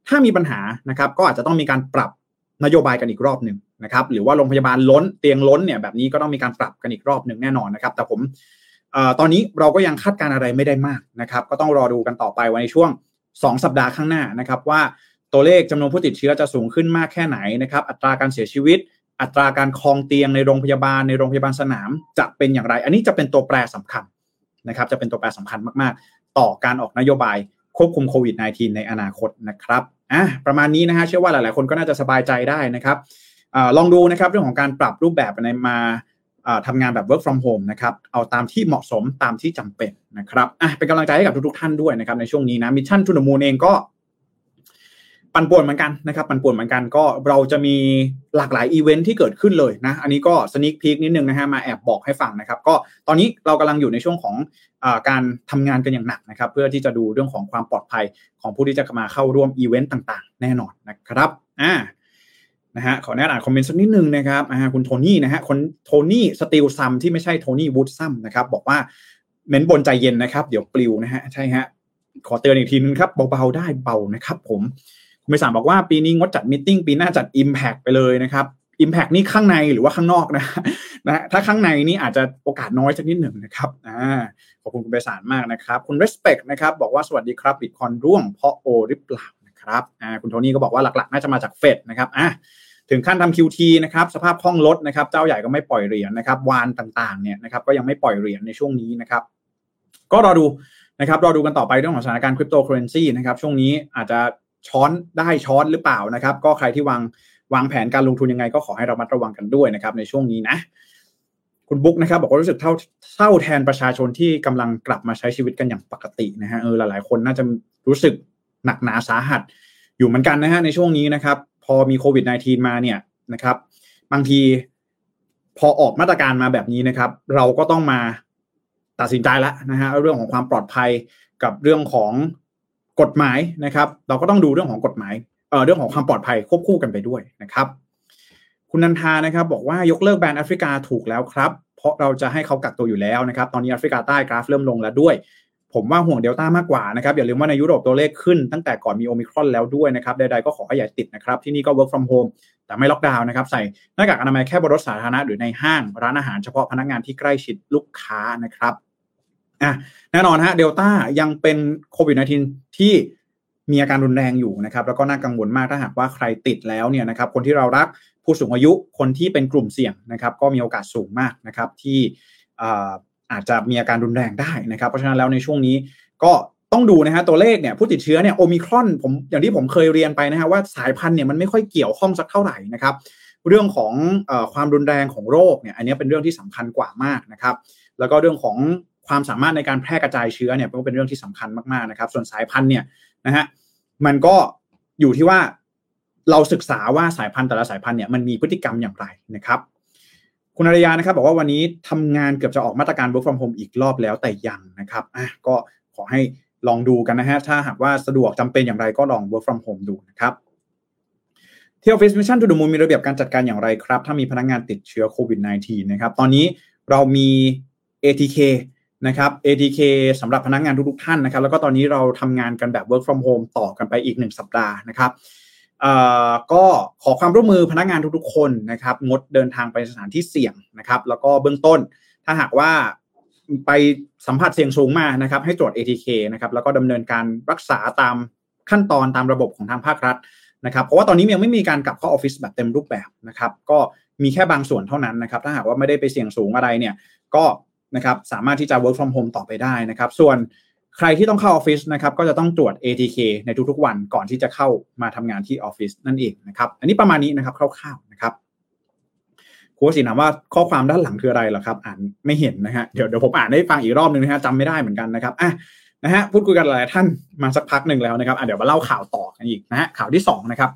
ถ้ามีปัญหานะครับ ก็อาจจะต้องมีการปรับนโยบายกันอีกรอบหนึ่ง นะครับหรือว่าโรงพยาบาลล้นเตียงล้นเนี่ยแบบนี้ก็ต้องมีการปรับกันอีกรอบหนึ่งแน่นอนนะครับ แต่ผมตอนนี้เราก็ยังคาดการณ์อะไรไม่ได้มากนะครับ ก็ต้องรอดูกันต่อไปวันในช่วง 2 สัปดาห์ข้างหน้านะครับ ว่าตัวเลขจำนวนผู้ติดเชื้อจะสูงขึ้นมากแค่ไหนนะครับ อัตราการเสียชีวิต อัตราการคลองเตียงในโรงพยาบาลในโรงพยาบาลสนาม จะเป็นอย่างไร อันนี้จะเป็นตัวแปรสำคัญนะครับ จะเป็นตัวแปรสำคัญมากๆ ต่อการออกนโยบายควบคุมโควิด -19 ในอนาคตนะครับอะประมาณนี้นะฮะเชื่อว่าหลายๆ คนก็น่าจะสบายใจได้นะครับ อลองดูนะครับเรื่องของการปรับรูปแบบในมาทำงานแบบ work from home นะครับ เอาตามที่เหมาะสมตามที่จำเป็นนะครับอะเป็นกำลังใจให้กับทุกๆท่านด้วยนะครับในช่วงนี้นะ Mission To The Moon เองก็ ปั่นป่วนเหมือนกันนะครับปั่นป่วนเหมือนกันก็เราจะมีหลากหลายอีเวนท์ที่เกิดขึ้นเลยนะ อันนี้ก็ sneak peek นิดนึงนะฮะมาแอบบอกให้ฟังนะครับ ก็ตอนนี้เรากำลังอยู่ในช่วงของอการทำงานกันอย่างหนักนะครับ เพื่อที่จะดูเรื่องของความปลอดภัยของผู้ที่จะมาเข้าร่วมอีเวนต์ต่าง ๆ แน่นอนนะครับอ่า นะฮะขอแนะนำคอมเมนต์สักนิดนึงนะครับอ่าคุณโทนี่นะฮะคนโทนี่สตีลซัมที่ไม่ใช่โทนี่วูดซัมนะครับบอกว่าเม้นบนใจเย็นนะครับ เดี๋ยวปลิวนะฮะใช่ฮะขอเตือนอีกทีนึงครับเบาๆได้เบานะครับผมคุณไพศาลบอกว่าปีนี้งดจัด meeting ปีหน้าจัด Impact ไปเลยนะครับ Impact นี่ข้างในหรือว่าข้างนอกนะนะถ้าข้างในนี่อาจจะโอกาสน้อยสักนิดหนึ่งนะครับอ่าขอบคุณคุณไพศาลมากนะครับ คุณ respect นะครับ บอกว่าสวัสดีครับบิตคอนร่วงเพราะโอหรือเปล่า นะครับอ่าคุณโทนี่ก็บอกว่าหลักๆ น่าจะมาจากเฟดนะครับอ่าถึงขั้นทำ QT นะครับสภาพคล่องลดนะครับเจ้าใหญ่ก็ไม่ปล่อยเหรียญนะครับวาฬต่างๆเนี่ยนะครับก็ยังไม่ปล่อยเหรียญในช่วงนี้นะครับก็รอดูนะครับรอดูกันต่อไปเรื่องของสถานการณ์คริปโตเคอเรนซีนะครับช่วงนี้อาจจะช้อนได้ช้อนหรือเปล่านะครับก็ใครที่วางวางแผนการลงทุนยังไงก็ขอให้เรามัดระวังกันด้วยนะครับในช่วงนี้นะคุณบุ๊กนะครับบอกว่ารู้สึกเท่าเท่าแทนประชาชนที่กำลังกลับมาใช้ชีวิตกันอย่างปกตินะฮะเออหลายๆคนน่าจะรู้สึก หนักหนาสาหัส อยู่เหมือนกันนะฮะในช่วงนี้นะครับ พอมีโควิด -19 มาเนี่ยนะครับ บางทีพอออกมาตรการมาแบบนี้นะครับ เราก็ต้องมาตัดสินใจแล้วนะฮะเรื่องของความปลอดภัยกับเรื่องของกฎหมายนะครับ เราก็ต้องดูเรื่องของกฎหมายเอ่อเรื่องของความปลอดภัยควบคู่กันไปด้วยนะครับ คุณนันทานะครับ บอกว่ายกเลิกแบนแอฟริกาถูกแล้วครับ เพราะเราจะให้เขากักตัวอยู่แล้วนะครับ ตอนนี้แอฟริกาใต้กราฟเริ่มลงแล้วด้วย ผมว่าห่วงเดลต้ามากกว่านะครับอย่าลืมว่าในยุโรปตัวเลขขึ้นตั้งแต่ก่อนมีโอมิครอนแล้วด้วยนะครับใดๆก็ขอให้อย่าติดนะครับที่นี่ก็ work from home แต่ไม่ล็อกดาวน์นะครับใส่หน้ากากอนามัยแค่บนรถสาธารณะหรือในห้างร้านอาหารเฉพาะพนักงานที่ใกล้ชิดลูกค้านะครับอะแน่นอนฮะเดลต้ายังเป็นโควิด -19 ที่มีอาการรุนแรงอยู่นะครับแล้วก็น่ากังวลมากถ้าหากว่าใครติดแล้วเนี่ยนะครับคนที่เรารักผู้สูงอายุคนที่เป็นกลุ่มเสี่ยงนะครับก็มีโอกาสสูงมากนะครับที่ อาจจะมีอาการรุนแรงได้นะครับ เพราะฉะนั้นแล้วในช่วงนี้ก็ต้องดูนะฮะตัวเลขเนี่ยผู้ติดเชื้อเนี่ยโอมิครอนผมอย่างที่ผมเคยเรียนไปนะฮะว่าสายพันธุ์เนี่ยมันไม่ค่อยเกี่ยวข้องสักเท่าไหร่นะครับเรื่องของอความรุนแรงของโรคเนี่ยอันนี้เป็นเรื่องที่สำคัญกว่ามากนะครับ แล้วก็เรื่องของความสามารถในการแพร่กระจายเชื้อเนี่ยก็เป็นเรื่องที่สำคัญมากๆนะครับ ส่วนสายพันธุ์เนี่ยนะฮะมันก็อยู่ที่ว่าเราศึกษาว่าสายพันธุ์แต่ละสายพันธุ์เนี่ยมันมีพฤติกรรมอย่างไรนะครับ คุณอารยานะครับบอกว่าวันนี้ทำงานเกือบจะออกมาตรการ work from home อีกรอบแล้วแต่ยังนะครับอะก็ขอให้ลองดูกันนะฮะถ้าหากว่าสะดวกจำเป็นอย่างไรก็ลอง work from home ดูนะครับที่ออฟฟิศ Mission To The Moon มีระเบียบการจัดการอย่างไรครับ ถ้ามีพนักงานติดเชื้อโควิด -19 นะครับ ตอนนี้เรามี ATK นะครับ ATK สำหรับพนักงานทุกๆท่านนะครับ แล้วก็ตอนนี้เราทำงานกันแบบ work from home ต่อกันไปอีก 1 สัปดาห์นะครับ ก็ขอความร่วมมือพนักงานทุกๆคนนะครับงดเดินทางไปสถานที่เสี่ยงนะครับ แล้วก็เบื้องต้นถ้าหากว่าไปสัมผัสเสี่ยงสูงมานะครับ ให้ตรวจ ATK นะครับแล้วก็ดำเนินการรักษาตามขั้นตอนตามระบบของทางภาครัฐนะครับ เพราะว่าตอนนี้ยังไม่มีการกลับเข้าออฟฟิศแบบเต็มรูปแบบนะครับ ก็มีแค่บางส่วนเท่านั้นนะครับ ถ้าหากว่าไม่ได้ไปเสี่ยงสูงอะไรเนี่ย ก็นะครับสามารถที่จะ work from home ต่อไปได้นะครับ ส่วน ใครที่ต้องเข้าออฟฟิศนะครับก็จะต้องตรวจ ATK ในทุกๆวันก่อนที่จะเข้ามาทำงานที่ออฟฟิศนั่นเองนะครับ อันนี้ประมาณนี้นะครับคร่าวๆนะครับครูสิถามว่าข้อความด้านหลังคืออะไรเหรอครับ อ่านไม่เห็นนะฮะเดี๋ยวเดี๋ยวผมอ่านให้ฟังอีกรอบหนึ่งนะฮะจำไม่ได้เหมือนกันนะครับอะนะฮะพูดคุยกันหลายท่านมาสักพักหนึ่งแล้วนะครับอะเดี๋ยวมาเล่าข่าวต่อกันอีกนะฮะข่าวที่2นะครับ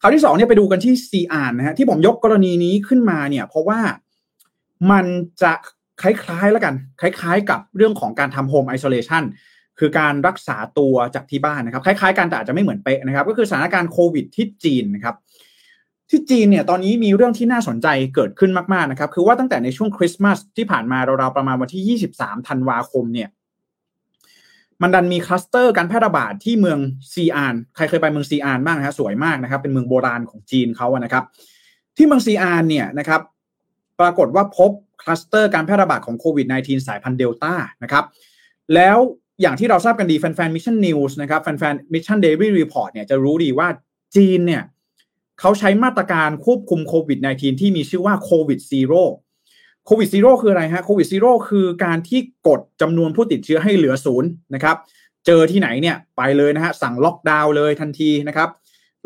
ข่าวที่2เนี่ยไปดูกันที่ CR นะฮะที่ผมยกกรณีนี้ขึ้นมาเนี่ย เพราะว่ามันจะคล้ายๆแล้วกัน คล้าย ๆ กับเรื่องของการทำโฮมไอโซเลชัน คือการรักษาตัวจากที่บ้านนะครับ คล้ายๆกันแต่อาจจะไม่เหมือนเป๊ะนะครับ ก็คือสถานการณ์โควิดที่จีนนะครับ ที่จีนเนี่ยตอนนี้มีเรื่องที่น่าสนใจเกิดขึ้นมากๆนะครับ คือว่าตั้งแต่ในช่วงคริสต์มาสที่ผ่านมาราวๆประมาณวันที่ 23 ธันวาคมเนี่ยมันดันมีคลัสเตอร์การแพร่ระบาดที่เมืองซีอานใครเคยไปเมืองซีอานบ้างนะฮะสวยมากนะครับ เป็นเมืองโบราณของจีนเขาอะนะครับ ที่เมืองซีอานเนี่ยนะครับ ปรากฏว่าพบคลัสเตอร์การแพร่ระบาดของโควิด -19 สายพันธุ์เดลต้านะครับ แล้ว อย่างที่เราทราบกันดีแฟนๆ Mission News นะครับแฟนๆ Mission Daily Report เนี่ยจะรู้ดีว่าจีนเนี่ยเขาใช้มาตรการควบคุมโควิด -19 ที่มีชื่อว่า Covid Zero Covid Zero คืออะไรฮะ Covid Zero คือการที่กดจำนวนผู้ติดเชื้อให้เหลือศูนย์นะครับ เจอที่ไหนเนี่ยไปเลยนะฮะสั่งล็อกดาวน์เลยทันทีนะครับ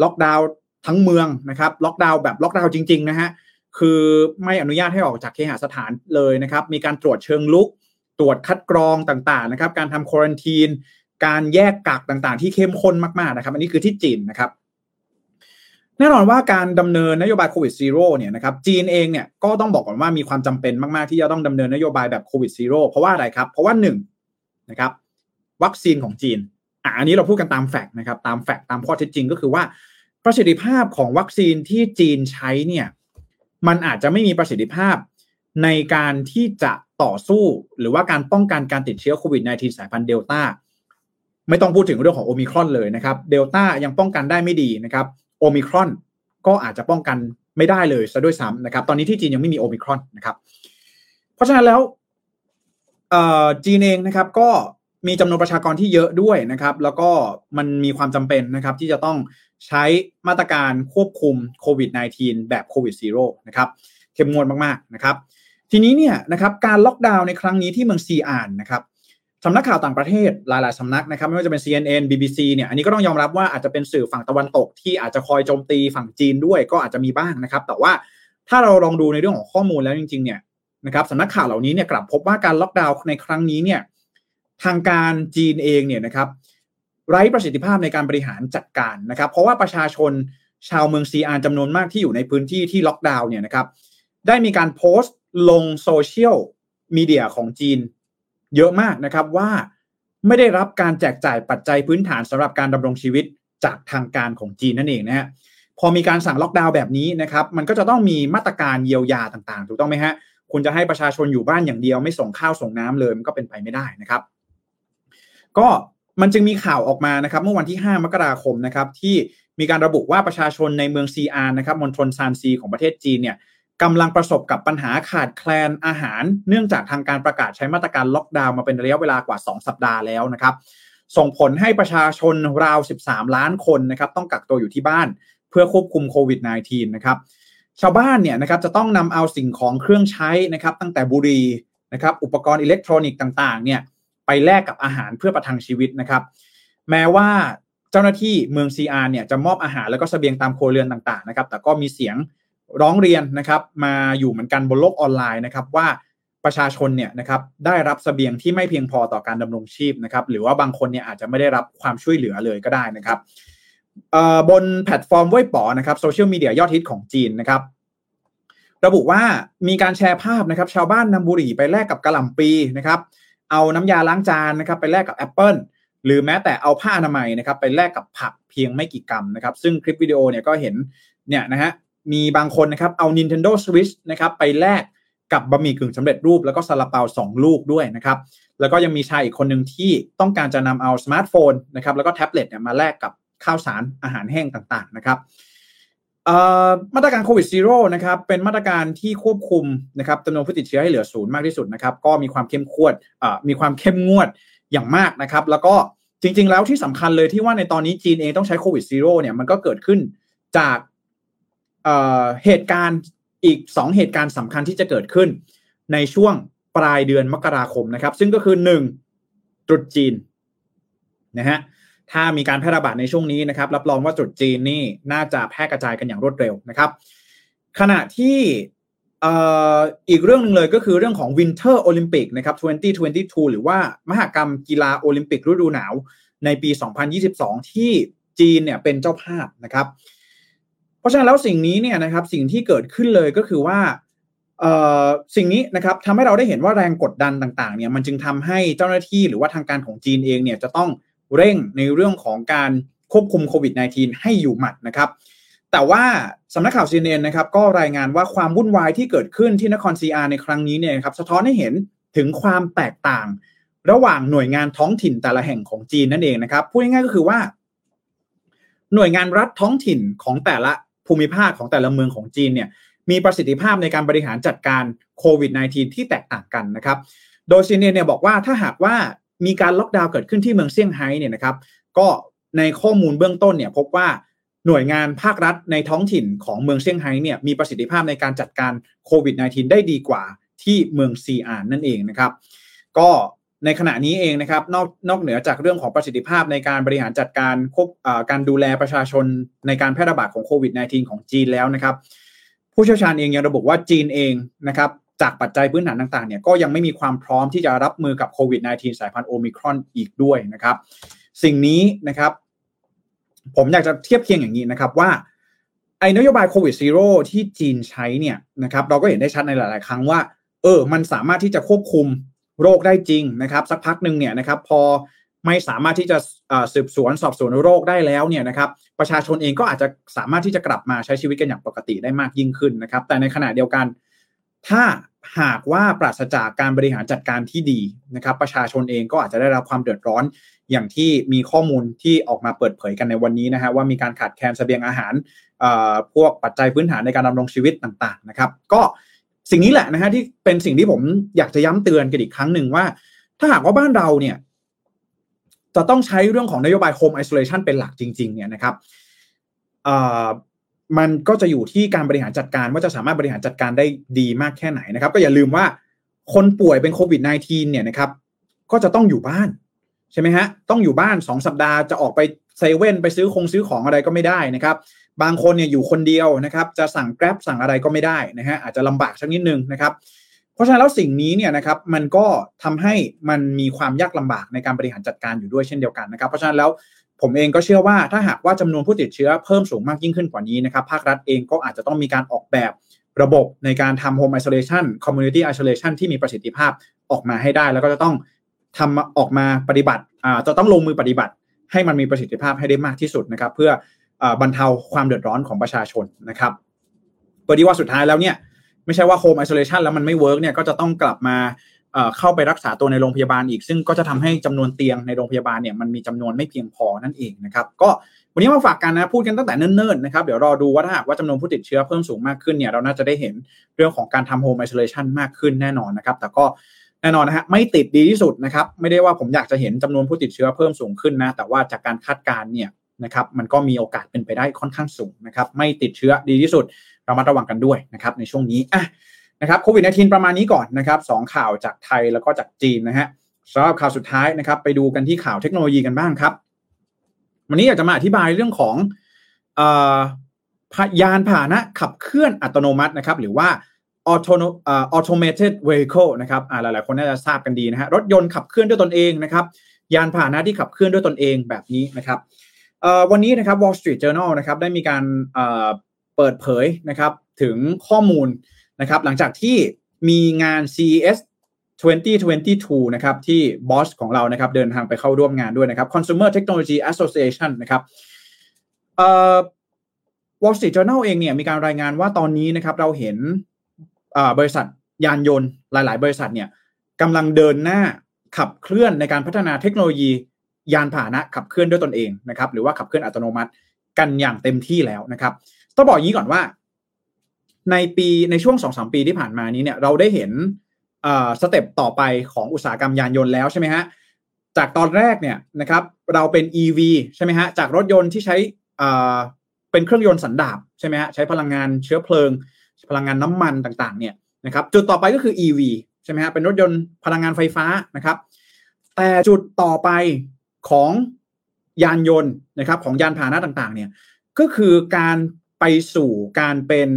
ล็อกดาวน์ทั้งเมืองนะครับ ล็อกดาวน์แบบล็อกดาวน์จริง ๆ นะฮะคือไม่อนุญาตให้ออกจากเคหสถานเลยนะครับ มีการตรวจเชิงรุก ตรวจคัดกรองต่างๆนะครับ การทำ quarantine การแยกกักต่างๆ ที่เข้มข้นมากๆนะครับ อันนี้คือที่จีนนะครับ แน่นอนว่าการดำเนินนโยบาย Covid Zero เนี่ยนะครับ จีนเองเนี่ยก็ต้องบอกก่อนว่ามีความจำเป็นมากๆที่จะต้องดำเนินนโยบายแบบ Covid Zero เพราะว่าอะไรครับ เพราะว่าหนึ่งนะครับ วัคซีนของจีนอะอันนี้เราพูดกันตาม fact นะครับ ตาม fact ตามข้อเท็จจริงก็คือว่าประสิทธิภาพของวัคซีนที่จีนใช้เนี่ย มันอาจจะไม่มีประสิทธิภาพในการที่จะ ต่อสู้หรือว่าการป้องกันการติดเชื้อโควิด -19 สายพันธุ์เดลต้าไม่ต้องพูดถึงเรื่องของโอมิครอนเลยนะครับเดลต้ายังป้องกันได้ไม่ดีนะครับโอมิครอนก็อาจจะป้องกันไม่ได้เลยซะด้วยซ้ำนะครับ ตอนนี้ที่จีนยังไม่มีโอมิครอนนะครับ เพราะฉะนั้นแล้วจีนเองนะครับก็มีจำนวนประชากรที่เยอะด้วยนะครับ แล้วก็มันมีความจำเป็นนะครับ ที่จะต้องใช้มาตรการควบคุมโควิด -19 แบบโควิดซีโร่นะครับเข้มงวดมากๆนะครับ ทีนี้เนี่ยนะครับการล็อกดาวน์ในครั้งนี้ที่เมืองซีอานนะครับสำนักข่าวต่างประเทศหลาย ๆ สำนักนะครับไม่ว่าจะเป็น CNN BBC เนี่ยอันนี้ก็ต้องยอมรับว่าอาจจะเป็นสื่อฝั่งตะวันตก ที่อาจจะคอยโจมตีฝั่งจีนด้วยก็อาจจะมีบ้างนะครับ แต่ว่าถ้าเราลองดูในเรื่องของข้อมูลแล้วจริง ๆ เนี่ยนะครับสำนักข่าวเหล่านี้เนี่ยกลับพบว่าการล็อกดาวน์ในครั้งนี้เนี่ยทางการจีนเองเนี่ยนะครับไร้ประสิทธิภาพในการบริหารจัดการนะครับ เพราะว่าประชาชนชาวเมืองซีอานจำนวนมากที่อยู่ในพื้นที่ที่ล็อกดาวน์เนี่ยนะครับได้มีการโพสต์ ลงโซเชียลมีเดียของจีน เยอะมากนะครับว่าไม่ได้รับการแจกจ่ายปัจจัยพื้นฐานสำหรับการดำรงชีวิตจากทางการของจีนนั่นเองนะฮะพอมีการสั่งล็อกดาวน์แบบนี้นะครับ มันก็จะต้องมีมาตรการเยียวยาต่างๆ ถูกต้องไหมฮะคุณจะให้ประชาชนอยู่บ้านอย่างเดียวไม่ส่งข้าวส่งน้ำเลยมันก็เป็นไปไม่ได้นะครับ ก็มันจึงมีข่าวออกมานะครับ เมื่อวันที่ 5 มกราคมนะครับ ที่มีการระบุว่าประชาชนในเมืองซีอานนะครับมณฑลซานซีของประเทศจีนเนี่ย กำลังประสบกับปัญหาขาดแคลนอาหาร เนื่องจากทางการประกาศใช้มาตรการล็อกดาวน์มาเป็นระยะเวลากว่า 2 สัปดาห์แล้วนะครับ ส่งผลให้ประชาชนราว 13 ล้านคนนะครับต้องกักตัวอยู่ที่บ้านเพื่อควบคุมโควิด -19 นะครับชาวบ้านเนี่ยนะครับจะต้องนำเอาสิ่งของเครื่องใช้นะครับ ตั้งแต่บุหรี่นะครับอุปกรณ์อิเล็กทรอนิกส์ต่างๆเนี่ยไปแลกกับอาหารเพื่อประทังชีวิตนะครับ แม้ว่าเจ้าหน้าที่เมืองซีอาร์เนี่ยจะมอบอาหารแล้วก็สเสบียงตามโครเรือนต่างๆนะครับ แต่ก็มีเสียง ร้องเรียนนะครับมาอยู่เหมือนกันบนโลกออนไลน์นะครับว่าประชาชนเนี่ยนะครับได้รับสเสบียงที่ไม่เพียงพอต่อการดำรงชีพนะครับหรือว่าบางคนเนี่ยอาจจะไม่ได้รับความช่วยเหลือเลยก็ได้นะครับบนแพลตฟอร์มเว่ยป๋อนะครับโซเชียลมีเดียยอดฮิตของจีนนะครับระบุว่ามีการแชร์ภาพนะครับ ชาวบ้านนำบุหรี่ไปแลกกับกะหล่ำปลีนะครับเอาน้ำยาล้างจานนะครับไปแลกกับแอปเปิลหรือแม้แต่เอาผ้าอนามัยนะครับไปแลกกับผักเพียงไม่กี่กรัมนะครับ ซึ่งคลิปวิดีโอเนี่ยก็เห็นเนี่ยนะฮะ มีบางคนนะครับเอา Nintendo Switch นะครับไปแลกกับบะหมี่กึ่งสำเร็จรูปแล้วก็ซาลาเปาสองลูกด้วยนะครับแล้วก็ยังมีชายอีกคนหนึ่งที่ต้องการจะนำเอาสมาร์ทโฟนนะครับแล้วก็แท็บเล็ตเนี่ยมาแลกกับข้าวสารอาหารแห้งต่างๆนะครับมาตรการ Covid Zero นะครับเป็นมาตรการที่ควบคุมนะครับจำนวนผู้ติดเชื้อให้เหลือศูนย์มากที่สุดนะครับก็มีความเข้มขวดมีความเข้มงวดอย่างมากนะครับ แล้วก็จริง ๆ แล้วที่สำคัญเลยที่ว่าในตอนนี้จีนเองต้องใช้ Covid Zero เนี่ยมันก็เกิดขึ้นจาก เหตุการณ์อีก 2 เหตุการณ์สำคัญที่จะเกิดขึ้น ในช่วงปลายเดือนมกราคมนะครับ ซึ่งก็คือ 1. ตรุษจีนนะฮะถ้ามีการแพร่ระบาดในช่วงนี้นะครับรับรองว่าตรุษจีนนี่น่าจะแพร่กระจายกันอย่างรวดเร็วนะครับ ขณะที่อีกเรื่องหนึ่งเลยก็คือเรื่องของ Winter Olympic นะครับ 2022 หรือว่ามหกรรมกีฬาโอลิมปิกฤดูหนาว ในปี 2022 ที่จีนเนี่ยเป็นเจ้าภาพนะครับ ราะฉะนั้นแล้วสิ่งนี้เนี่ยนะครับสิ่งที่เกิดขึ้นเลยก็คือว่าสิ่งนี้นะครับทำให้เราได้เห็นว่าแรงกดดันต่างๆเนี่ยมันจึงทำให้เจ้าหน้าที่หรือว่าทางการของจีนเองเนี่ยจะต้องเร่งในเรื่องของการควบคุมโควิด -19 ให้อยู่หมัดนะครับแต่ว่าสำนักข่าวซีเนนนะครับก็รายงานว่าความวุ่นวายที่เกิดขึ้นที่นครซีอาในครั้งนี้เนี่ยครับสะท้อนให้เห็นถึงความแตกต่าง ระหว่างหน่วยงานท้องถิ่นแต่ละแห่งของจีนนั่นเองนะครับพูดง่ายๆก็คือว่า หน่วยงานรัฐท้องถิ่นของแต่ละ ภูมิภาคของแต่ละเมืองของจีนเนี่ยมีประสิทธิภาพในการบริหารจัดการโควิด -19 ที่แตกต่างกันนะครับ โดยซีเนียเนี่ยบอกว่าถ้าหากว่ามีการล็อกดาวน์เกิดขึ้นที่เมืองเซี่ยงไฮ้เนี่ยนะครับ ก็ในข้อมูลเบื้องต้นเนี่ยพบว่าหน่วยงานภาครัฐในท้องถิ่นของเมืองเซี่ยงไฮ้เนี่ยมีประสิทธิภาพในการจัดการโควิด -19 ได้ดีกว่าที่เมืองซีอานนั่นเองนะครับ ก็ ในขณะนี้เองนะครับนอกนอกเหนือจากเรื่องของประสิทธิภาพในการบริหารจัดการควบการดูแลประชาชนในการแพร่ระบาดของโควิด -19 ของจีนแล้วนะครับ ผู้เชี่ยวชาญเองยังระบุว่าจีนเองนะครับจากปัจจัยพื้นฐานต่างๆเนี่ยก็ยังไม่มีความพร้อมที่จะรับมือกับโควิด -19 สายพันธุ์โอมิครอนอีกด้วยนะครับ สิ่งนี้นะครับ ผมอยากจะเทียบเคียงอย่างนี้นะครับว่าไอ้นโยบายโควิดซีโร่ที่จีนใช้เนี่ยนะครับเราก็เห็นได้ชัดในหลาย ๆ ครั้งว่า เออ มันสามารถที่จะควบคุม โรคได้จริงนะครับ สักพักหนึ่งเนี่ยนะครับ พอไม่สามารถที่จะสืบสวนสอบสวนโรคได้แล้วเนี่ยนะครับ ประชาชนเองก็อาจจะสามารถที่จะกลับมาใช้ชีวิตกันอย่างปกติได้มากยิ่งขึ้นนะครับ แต่ในขณะเดียวกัน ถ้าหากว่าปราศจากการบริหารจัดการที่ดีนะครับ ประชาชนเองก็อาจจะได้รับความเดือดร้อนอย่างที่มีข้อมูลที่ออกมาเปิดเผยกันในวันนี้นะฮะว่ามีการขาดแคลนเสบียงอาหารพวกปัจจัยพื้นฐานในการดำรงชีวิตต่างๆนะครับ ก็ สิ่งนี้แหละนะฮะที่เป็นสิ่งที่ผมอยากจะย้ำเตือนกันอีกครั้งหนึ่งว่า ถ้าหากว่าบ้านเราเนี่ย จะต้องใช้เรื่องของนโยบาย home isolation เป็นหลักจริง ๆ เนี่ยนะครับมันก็จะอยู่ที่การบริหารจัดการว่าจะสามารถบริหารจัดการได้ดีมากแค่ไหนนะครับ ก็อย่าลืมว่าคนป่วยเป็นโควิด -19 เนี่ยนะครับ ก็จะต้องอยู่บ้านใช่ไหมฮะต้องอยู่บ้าน 2 สัปดาห์จะออกไปเซเว่นไปซื้อคงซื้อของอะไรก็ไม่ได้นะครับ บางคนเนี่ยอยู่คนเดียวนะครับจะสั่งแกร็บสั่งอะไรก็ไม่ได้นะฮะอาจจะลำบากสักนิดนึงนะครับเพราะฉะนั้นแล้วสิ่งนี้เนี่ยนะครับมันก็ทำให้มันมีความยากลำบากในการบริหารจัดการอยู่ด้วยเช่นเดียวกันนะครับ เพราะฉะนั้นแล้วผมเองก็เชื่อว่าถ้าหากว่าจำนวนผู้ติดเชื้อเพิ่มสูงมากยิ่งขึ้นกว่านี้นะครับภาครัฐเองก็อาจจะต้องมีการออกแบบระบบในการทำ home isolation community isolation ที่มีประสิทธิภาพออกมาให้ได้ แล้วก็จะต้องทำออกมาปฏิบัติจะต้องลงมือปฏิบัติ ให้มันมีประสิทธิภาพให้ได้มากที่สุดนะครับ เพื่อ บรรเทาความเดือดร้อนของประชาชนนะครับพอดีว่าสุดท้ายแล้วเนี่ยไม่ใช่ว่า home isolation แล้วมันไม่ work เนี่ยก็จะต้องกลับมาเข้าไปรักษาตัวในโรงพยาบาลอีก ซึ่งก็จะทำให้จำนวนเตียงในโรงพยาบาลเนี่ยมันมีจำนวนไม่เพียงพอนั่นเองนะครับก็วันนี้มาฝากกันนะพูดกันตั้งแต่เนิ่นๆนะครับเดี๋ยวรอดูว่าถ้าหากว่าจำนวนผู้ติดเชื้อเพิ่มสูงมากขึ้นเนี่ยเราน่าจะได้เห็นเรื่องของการทำ home isolation มากขึ้นแน่นอนนะครับแต่ก็แน่นอนนะฮะไม่ติดดีที่สุดนะครับไม่ได้ว่าผมอยากจะเห็นจำนวนผู้ติดเชื้อเพิ่มสูงขึ้นนะแต่ว่าจากการคาดการณ์เนี่ย นะครับมันก็มีโอกาสเป็นไปได้ค่อนข้างสูงนะครับไม่ติดเชื้อดีที่สุดเรามาระวังกันด้วยนะครับในช่วงนี้อะนะครับโควิด -19 ประมาณนี้ก่อนนะครับสข่าวจากไทยแล้วก็จากจีนนะฮะสำหรับข่าวสุดท้ายนะครับไปดูกันที่ข่าวเทคโนโลยีกันบ้างครับ วันนี้อยากจะมาอธิบายเรื่องของยานพาหนะขับเคลื่อนอัตโนมัตินะครับหรือว่า automated vehicle นะครับหลายๆคนน่าจะทราบกันดีนะฮะรถยนต์ขับเคลื่อนด้วยตนเองนะครับยานพาหนะที่ขับเคลื่อนด้วยตนเองแบบนี้นะครับ วันนี้นะครับ Wall Street Journal นะครับได้มีการเปิดเผยนะครับถึงข้อมูลนะครับหลังจากที่มีงาน CES 2022 นะครับที่บอสของเรานะครับเดินทางไปเข้าร่วมงานด้วยนะครับ Consumer Technology Association นะครับเอ่อ Wall Street Journal เองเนี่ยมีการรายงานว่าตอนนี้นะครับเราเห็นบริษัทยานยนต์หลาย ๆ บริษัทเนี่ยกำลังเดินหน้าขับเคลื่อนในการพัฒนาเทคโนโลยี ยานพาหนะขับเคลื่อนด้วยตนเองนะครับ หรือว่าขับเคลื่อนอัตโนมัติกันอย่างเต็มที่แล้วนะครับต้องบอกอย่างนี้ก่อนว่า ในปีในช่วงสองสามปีที่ผ่านมานี้เนี่ยเราได้เห็นสเต็ปต่อไปของอุตสาหกรรมยานยนต์แล้วใช่ไหมฮะจากตอนแรกเนี่ยนะครับ เราเป็น EV ใช่ไหมฮะจากรถยนต์ที่ใช้เป็นเครื่องยนต์สันดาปใช่ไหมฮะใช้พลังงานเชื้อเพลิง พลังงานน้ำมันต่างๆ เนี่ยนะครับ จุดต่อไปก็คือ EV ใช่ไหมฮะเป็นรถยนต์พลังงานไฟฟ้านะครับ แต่จุดต่อไป ของยานยนต์นะครับของยานพาหนะต่างๆเนี่ยก็คือการไปสู่การเป็น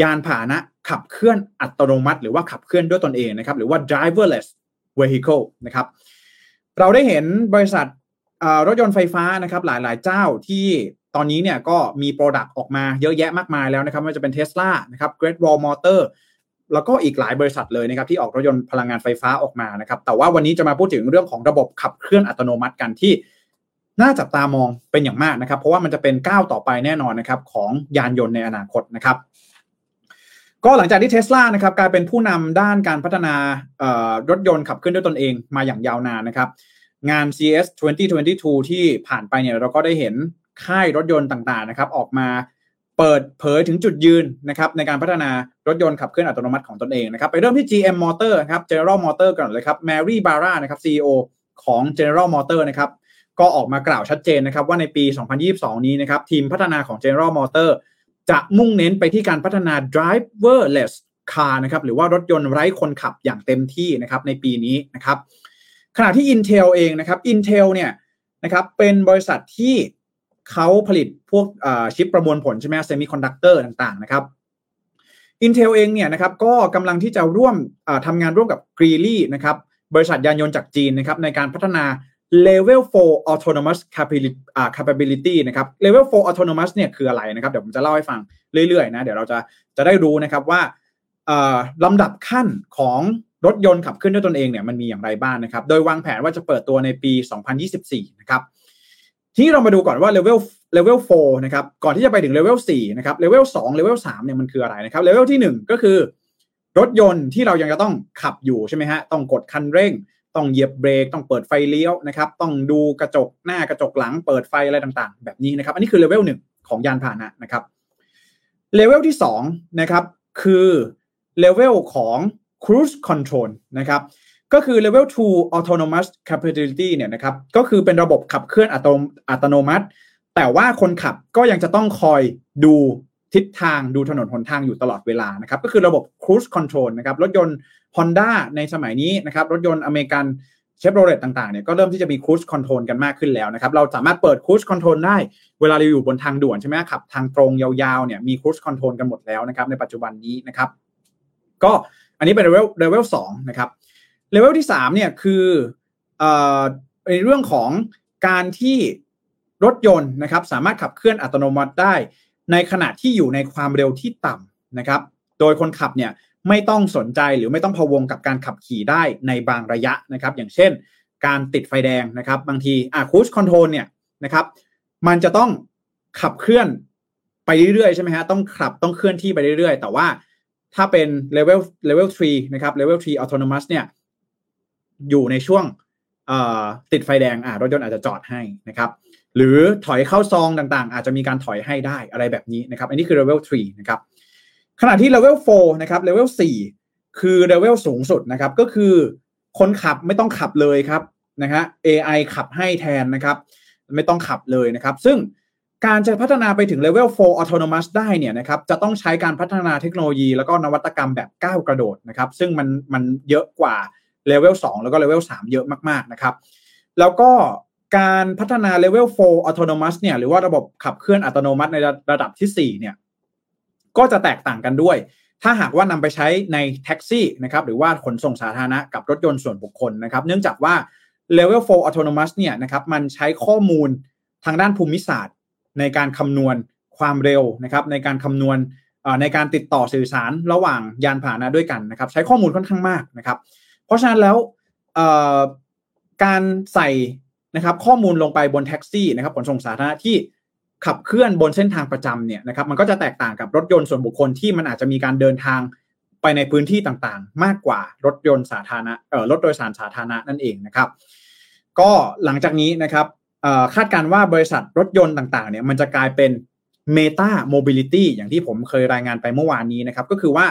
ยานพาหนะขับเคลื่อนอัตโนมัติ หรือว่าขับเคลื่อนด้วยตนเองนะครับหรือว่า driverless vehicle นะครับเราได้เห็นบริษัทรถยนต์ไฟฟ้านะครับหลายๆเจ้าที่ตอนนี้เนี่ยก็มี product ออกมาเยอะแยะมากมายแล้วนะครับไม่ว่าจะเป็น Tesla นะครับ Great Wall Motor แล้วก็อีกหลายบริษัทเลยนะครับที่ออกรถยนต์พลังงานไฟฟ้าออกมานะครับ แต่ว่าวันนี้จะมาพูดถึงเรื่องของระบบขับเคลื่อนอัตโนมัติกันที่น่าจับตามองเป็นอย่างมากนะครับ เพราะว่ามันจะเป็นก้าวต่อไปแน่นอนนะครับของยานยนต์ในอนาคตนะครับ ก็หลังจากที่เทสลานะครับกลายเป็นผู้นำด้านการพัฒนารถยนต์ขับเคลื่อนด้วยตนเองมาอย่างยาวนานนะครับ งาน CS 2022 ที่ผ่านไปเนี่ยเราก็ได้เห็นค่ายรถยนต์ต่างๆนะครับ ออกมา เปิดเผยถึงจุดยืนนะครับในการพัฒนารถยนต์ขับเคลื่อนอัตโนมัติของตนเองนะครับไปเริ่มที่ GM Motor ครับ General Motor ก่อนเลยครับ Mary Barra นะครับ CEO ของ General Motor นะครับก็ออกมากล่าวชัดเจนนะครับว่าในปี 2022 นี้นะครับทีมพัฒนาของ General Motor จะมุ่งเน้นไปที่การพัฒนา driverless car นะครับหรือว่ารถยนต์ไร้คนขับอย่างเต็มที่นะครับในปีนี้นะครับขณะที่ Intel เองนะครับ Intel เนี่ยนะครับเป็นบริษัทที่ เขาผลิตพวกชิปประมวลผลใช่ไหม semiconductor ต่างๆนะครับ Intel เองเนี่ยนะครับก็กำลังที่จะร่วมทำงานร่วมกับ g r e e l y นะครับบริษัทยานยนต์จากจีนนะครับในการพัฒนา level 4 autonomous capability นะครับ level 4 autonomous เนี่ยคืออะไรนะครับเดี๋ยวผมจะเล่าให้ฟังเรื่อยๆนะเดี๋ยวเราจะจะได้รู้นะครับว่าลำดับขั้นของรถยนต์ขับเคลื่อนด้วยตนเองเนี่ยมันมีอย่างไรบ้างนะครับ โดยวางแผนว่าจะเปิดตัวในปี 2024 นะครับ ทีนี้เรามาดูก่อนว่า level level 4นะครับก่อนที่จะไปถึง level 4นะครับ level 2 level 3เนี่ยมันคืออะไรนะครับ level ที่ 1 ก็คือ รถยนต์ที่เรายังจะต้องขับอยู่ใช่ไหมฮะต้องกดคันเร่ง ต้องเหยียบเบรกต้องเปิดไฟเลี้ยวนะครับต้องดูกระจกหน้ากระจกหลังเปิดไฟอะไรต่างๆ แบบนี้นะครับ อันนี้คือ level 1ของยานพาหนะนะครับ level ที่2นะครับคือ level ของ cruise control นะครับ ก็คือ level 2 autonomous capability เนี่ยนะครับก็คือเป็นระบบขับเคลื่อนอัตโนมัติ แต่ว่าคนขับก็ยังจะต้องคอยดูทิศทางดูถนนหนทางอยู่ตลอดเวลานะครับก็คือระบบ cruise control นะครับรถยนต์ Honda ในสมัยนี้นะครับรถยนต์อเมริกันเชฟโรเลตต่างๆเนี่ยก็เริ่มที่จะมี cruise control กันมากขึ้นแล้วนะครับ เราสามารถเปิด cruise control ได้ เวลาเราอยู่บนทางด่วนใช่ไหมขับทางตรงยาวๆเนี่ยมี cruise control กันหมดแล้วนะครับในปัจจุบันนี้นะครับ ก็อันนี้เป็นเลเวลเลเวลสองนะครับ เลเวลที่สามเนี่ยคือในเรื่องของการที่รถยนต์นะครับสามารถขับเคลื่อนอัตโนมัติได้ ในขณะที่อยู่ในความเร็วที่ต่ำนะครับ โดยคนขับเนี่ยไม่ต้องสนใจหรือไม่ต้องพะวงกับการขับขี่ได้ในบางระยะนะครับ อย่างเช่น การติดไฟแดงนะครับ บางทีอ่าคูชคอนโทรลเนี่ยนะครับ มันจะต้องขับเคลื่อนไปเรื่อยๆใช่ไหมฮะต้องขับต้องเคลื่อนที่ไปเรื่อยๆ แต่ว่าถ้าเป็น level level 3นะครับ level 3 autonomous เนี่ย อยู่ในช่วงติดไฟแดงอ่ารถยนต์อาจจะจอดให้นะครับ หรือถอยเข้าซองต่างๆ อาจจะมีการถอยให้ได้อะไรแบบนี้นะครับ อันนี้คือ level 3 นะครับ ขณะที่ level 4 นะครับ level 4 คือ level สูงสุดนะครับ ก็คือคนขับไม่ต้องขับเลยครับนะฮะ AI ขับให้แทนนะครับ ไม่ต้องขับเลยนะครับ ซึ่งการจะพัฒนาไปถึง level 4 autonomous ได้เนี่ยนะครับ จะต้องใช้การพัฒนาเทคโนโลยี แล้วก็นวัตกรรมแบบก้าวกระโดดนะครับ ซึ่งมันมันเยอะกว่า level 2แล้วก็ level 3เยอะมากๆนะครับ แล้วก็การพัฒนา level 4 autonomous เนี่ยหรือว่าระบบขับเคลื่อนอัตโนมัติในระดับที่4เนี่ยก็จะแตกต่างกันด้วย ถ้าหากว่านำไปใช้ในแท็กซี่นะครับหรือว่าขนส่งสาธารณะกับรถยนต์ส่วนบุคคลนะครับ เนื่องจากว่า level 4 autonomous เนี่ยนะครับมันใช้ข้อมูลทางด้านภูมิศาสตร์ ในการคำนวณความเร็วนะครับในการคำนวณในการติดต่อสื่อสารระหว่างยานพาหนะด้วยกันนะครับ ใช้ข้อมูลค่อนข้างมากนะครับ เพราะฉะนั้นแล้วการใส่นะครับข้อมูลลงไปบนแท็กซี่นะครับขนส่งสาธารณะที่ขับเคลื่อนบนเส้นทางประจำเนี่ยนะครับมันก็จะแตกต่างกับรถยนต์ส่วนบุคคลที่มันอาจจะมีการเดินทางไปในพื้นที่ต่างๆ มากกว่ารถยนต์สาธารณะเอ่อรถโดยสารสาธารณะนั่นเองนะครับ ก็หลังจากนี้นะครับคาดการว่าบริษัทรถยนต์ต่างๆเนี่ยมันจะกลายเป็น Meta Mobility อย่างที่ผมเคยรายงานไปเมื่อวานนี้นะครับ ก็คือว่า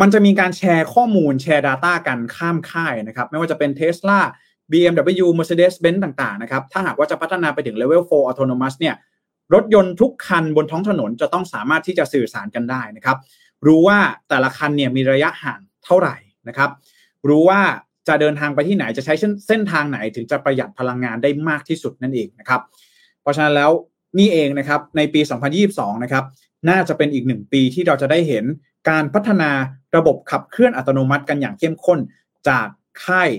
มันจะมีการแชร์ข้อมูลแชร์ Data กันข้ามค่ายนะครับ ไม่ว่าจะเป็น Tesla BMW Mercedes-Benz ต่างๆนะครับ ถ้าหากว่าจะพัฒนาไปถึง Level 4 Autonomous เนี่ย รถยนต์ทุกคันบนท้องถนนจะต้องสามารถที่จะสื่อสารกันได้นะครับ รู้ว่าแต่ละคันเนี่ยมีระยะห่างเท่าไหร่นะครับ รู้ว่าจะเดินทางไปที่ไหนจะใช้เส้นทางไหนถึงจะประหยัดพลังงานได้มากที่สุดนั่นเองนะครับ เพราะฉะนั้นแล้วนี่เองนะครับในปี 2022 นะครับ น่าจะเป็นอีกหนึ่งปีที่เราจะได้เห็นการพัฒนา ระบบขับเคลื่อนอัตโนมัติกันอย่างเข้มข้นจากค่าย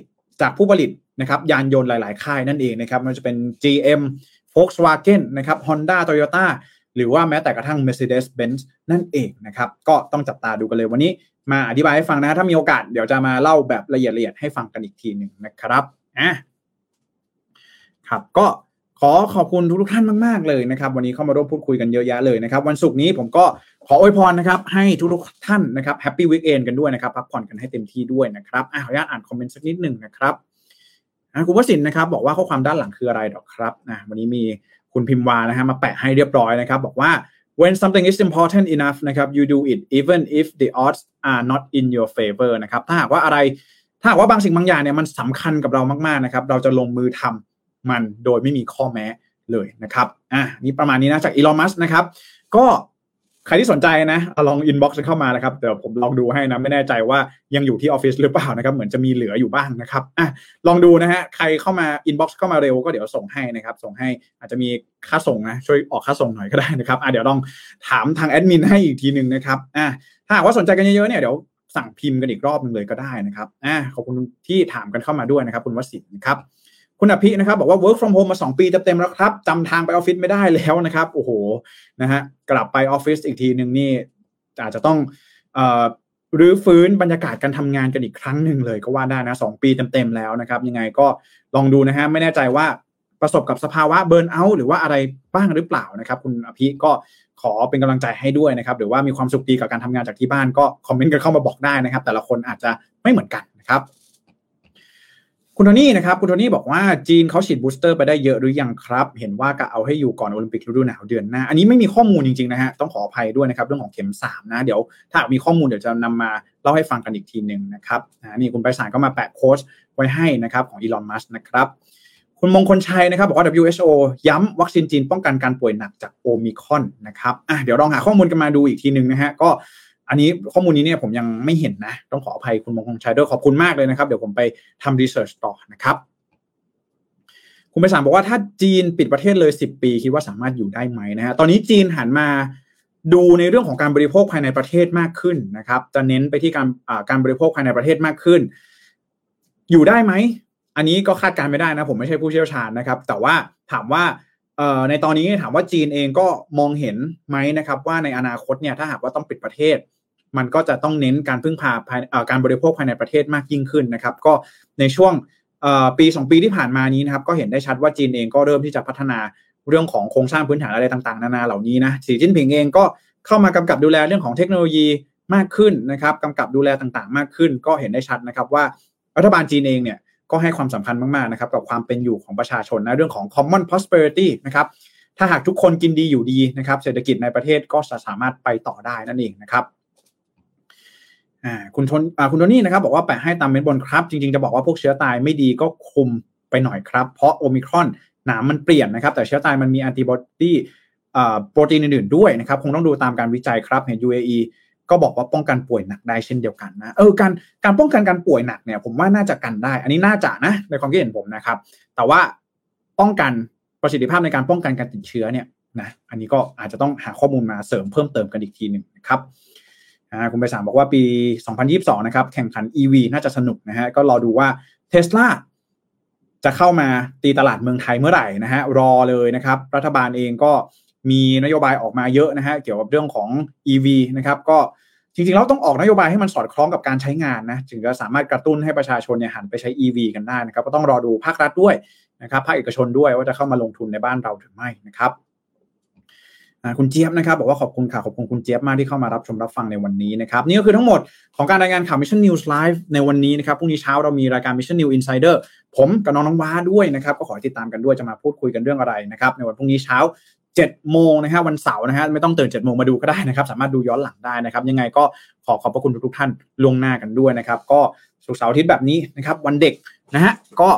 จากผู้ผลิตนะครับยานยนต์หลาย ๆ ค่ายนั่นเองนะครับมันจะเป็น GM Volkswagen นะครับ Honda Toyota หรือว่าแม้แต่กระทั่ง Mercedes-Benz นั่นเองนะครับ ก็ต้องจับตาดูกันเลยวันนี้มาอธิบายให้ฟังนะ ถ้ามีโอกาสเดี๋ยวจะมาเล่าแบบละเอียดละเอียดให้ฟังกันอีกทีหนึ่งนะครับอะครับก็ขอขอบคุณทุกท่านมาก ๆ เลยนะครับ วันนี้เข้ามาร่วมพูดคุยกันเยอะแยะเลยนะครับ วันศุกร์นี้ผมก็ ขออวยพรนะครับ ให้ทุกท่านนะครับแฮปปี้วิกเอนกันด้วยนะครับพักผ่อนกันให้เต็มที่ด้วยนะครับอะขออนุญาตอ่านคอมเมนต์สักนิดหนึ่งนะครับคุณวสินนะครับบอกว่าข้อความด้านหลังคืออะไรหรอครับนะวันนี้มีคุณพิมพ์วานะฮะมาแปะให้เรียบร้อยนะครับ บอกว่า when something is important enough นะครับ you do it even if the odds are not in your favor นะครับถ้าหากว่าอะไร ถ้าหากว่าบางสิ่งบางอย่างเนี่ยมันสำคัญกับเรามากๆนะครับ เราจะลงมือทำมันโดยไม่มีข้อแม้เลยนะครับอะนี่ประมาณนี้นะจากอีลอนมัสก์นะครับ ก็ ใครที่สนใจนะลอง inbox เข้ามานะครับเดี๋ยวผมลองดูให้นะไม่แน่ใจว่ายังอยู่ที่ออฟฟิศหรือเปล่านะครับ เหมือนจะมีเหลืออยู่บ้างนะครับอะลองดูนะฮะใครเข้ามา inbox เข้ามาเร็วก็เดี๋ยวส่งให้นะครับ ส่งให้อาจจะมีค่าส่งนะช่วยออกค่าส่งหน่อยก็ได้นะครับอะเดี๋ยวลองถามทางแอดมินให้อีกทีหนึ่งนะครับอะถ้าหากว่าสนใจกันเยอะๆเนี่ยเดี๋ยวสั่งพิมพ์กันอีกรอบนึงเลยก็ได้นะครับอะขอบคุณที่ถามกันเข้ามาด้วยนะครับ คุณวสินนะครับ คุณอภินะครับบอกว่า work from home มา 2 ปีเต็มๆแล้วครับจำทางไปออฟฟิศไม่ได้แล้วนะครับโอ้โหนะฮะกลับไปออฟฟิศอีกทีหนึ่งนี่อาจจะต้องอรื้อฟื้นบรรยากาศการทำงานกันอีกครั้งหนึ่งเลยก็ว่าได้นะสองปีเต็มๆแล้วนะครับ ยังไงก็ลองดูนะฮะไม่แน่ใจว่าประสบกับสภาวะเบิร์นเอาท์หรือว่าอะไรบ้างหรือเปล่านะครับ คุณอภิก็ขอเป็นกำลังใจให้ด้วยนะครับ หรือว่ามีความสุขดีกับการทำงานจากที่บ้านก็คอมเมนต์กันเข้ามาบอกได้นะครับ แต่ละคนอาจจะไม่เหมือนกันนะครับ คุณโทนี่นะครับคุณโทนี่บอกว่าจีนเขาฉีดบูสเตอร์ไปได้เยอะหรือยังครับ เห็นว่ากะเอาให้อยู่ก่อนโอลิมปิกฤดูหนาวเดือนหน้า อันนี้ไม่มีข้อมูลจริงๆนะฮะต้องขออภัยด้วยนะครับเรื่องของเข็ม3นะเดี๋ยวถ้ามีข้อมูลเดี๋ยวจะนำมาเล่าให้ฟังกันอีกทีหนึ่งนะครับนี่คุณไปสารก็มาแปะโค้ชไว้ให้นะครับของอีลอนมัสนะครับคุณมงคลชัยนะครับบอกว่า WHO ย้ำวัคซีนจีนป้องกันการป่วยหนักจากโอมิคอนนะครับอะเดี๋ยวลองหาข้อมูลกันมาดูอีกทีหนึ่งนะฮะก็ อันนี้ข้อมูลนี้เนี่ยผมยังไม่เห็นนะ ต้องขออภัยคุณมงคลชัยด้วยขอบคุณมากเลยนะครับ เดี๋ยวผมไปทำรีเสิร์ชต่อนะครับ คุณไปสามบอกว่าถ้าจีนปิดประเทศเลย 10 ปีคิดว่าสามารถอยู่ได้ไหมนะฮะตอนนี้จีนหันมาดูในเรื่องของการบริโภคภายในประเทศมากขึ้นนะครับ จะเน้นไปที่การการบริโภคภายในประเทศมากขึ้น อยู่ได้ไหม อันนี้ก็คาดการไม่ได้นะ ผมไม่ใช่ผู้เชี่ยวชาญนะครับ แต่ว่าถามว่าในตอนนี้ถามว่าจีนเองก็มองเห็นไหมนะครับ ว่าในอนาคตเนี่ยถ้าหากว่าต้องปิดประเทศ มันก็จะต้องเน้นการพึ่งพาการบริโภคภายในประเทศมากยิ่งขึ้นนะครับ ก็ในช่วงปี 2 ปีที่ผ่านมานี้นะครับ ก็เห็นได้ชัดว่าจีนเองก็เริ่มที่จะพัฒนาเรื่องของโครงสร้างพื้นฐานอะไรต่างๆ นานาเหล่านี้นะสีจิ้นผิงเองก็เข้ามากำกับดูแลเรื่องของเทคโนโลยีมากขึ้นนะครับกำกับดูแลต่างๆ มากขึ้น ก็เห็นได้ชัดนะครับว่ารัฐบาลจีนเองเนี่ยก็ให้ความสำคัญมากๆนะครับกับความเป็นอยู่ของประชาชนนะเรื่องของ common prosperity นะครับถ้าหากทุกคนกินดีอยู่ดีนะครับเศรษฐกิจในประเทศก็จะสามารถไปต่อได้นั่นเองนะครับ อ่าคุณทนอ่าคุณโทนี่นะครับบอกว่าแปะให้ตามเม็ดบนครับ จริงๆจะบอกว่าพวกเชื้อตายไม่ดีก็คุมไปหน่อยครับ เพราะโอมิครอนหนามมันเปลี่ยนนะครับ แต่เชื้อตายมันมีแอนติบอดีโปรตีนอื่นๆด้วยนะครับ คงต้องดูตามการวิจัยครับเห็น UAE ก็บอกว่าป้องกันป่วยหนักได้เช่นเดียวกันนะเออการการป้องกันการป่วยหนักเนี่ยผมว่าน่าจะกันได้ อันนี้น่าจะนะในความคิดเห็นผมนะครับ แต่ว่าป้องกันประสิทธิภาพในการป้องกันการติดเชื้อเนี่ยนะอันนี้ก็อาจจะต้องหาข้อมูลมาเสริมเพิ่มเติมกันอีกทีหนึ่งนะครับ คุณไปสามบอกว่าปี 2022 นะครับ แข่งขัน EV น่าจะสนุกนะฮะก็รอดูว่าเท s l a จะเข้ามาตีตลาดเมืองไทยเมื่อไหร่นะฮะรอเลยนะครับ รัฐบาลเองก็มีนโยบายออกมาเยอะนะฮะเกี่ยวกับเรื่องของ EV นะครับก็จริงๆแล้วต้องออกนโยบายให้มันสอดคล้องกับการใช้งานนะถึงจะสามารถกระตุ้นให้ประชาชนเนี่ยหันไปใช้ EV กันได้นะครับก็ต้องรอดูภาครัฐด้วยนะครับภาคเอกชนด้วยว่าจะเข้ามาลงทุนในบ้านเราหรือไม่นะครับ คุณเจี๊ยบนะครับบอกว่าขอบคุณค่ะขอบคุณคุณเจี๊ยบมากที่เข้ามารับชมรับฟังในวันนี้นะครับนี่ก็คือทั้งหมดของการรายงานข่าว Mission News Live ในวันนี้นะครับพรุ่งนี้เช้าเรามีรายการ Mission News Insider ผมกับน้องน้องว้าด้วยนะครับก็ขอติดตามกันด้วยจะมาพูดคุยกันเรื่องอะไรนะครับในวันพรุ่งนี้เช้า7โมงนะครับวันเสาร์นะฮะไม่ต้องตื่น7โมงมาดูก็ได้นะครับ สามารถดูย้อนหลังได้นะครับ ยังไงก็ขอขอบพระคุณทุกท่านล่วงหน้ากันด้วยนะครับ ก็ศุกร์เสาร์อาทิตย์แบบนี้นะครับ วันเด็กนะฮะก็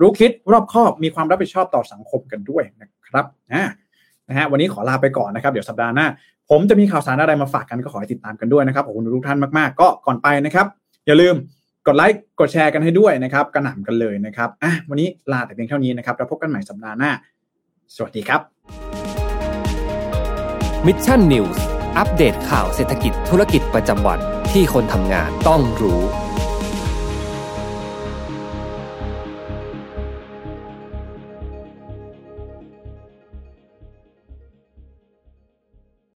รู้คิดรอบคอบมีความรับผิดชอบต่อสังคมกันด้วยนะครับนะ นะฮะวันนี้ขอลาไปก่อนนะครับ เดี๋ยวสัปดาห์หน้า ผมจะมีข่าวสารอะไรมาฝากกันก็ขอให้ติดตามกันด้วยนะครับขอบคุณทุกท่านมากๆ ก็ก่อนไปนะครับ อย่าลืมกดไลค์กดแชร์กันให้ด้วยนะครับกระหน่ำกันเลยนะครับอะวันนี้ลาแต่เพียงเท่านี้นะครับแล้วพบกันใหม่สัปดาห์หน้า สวัสดีครับ Mission News อัปเดตข่าวเศรษฐกิจธุรกิจประจำวันที่คนทำงานต้องรู้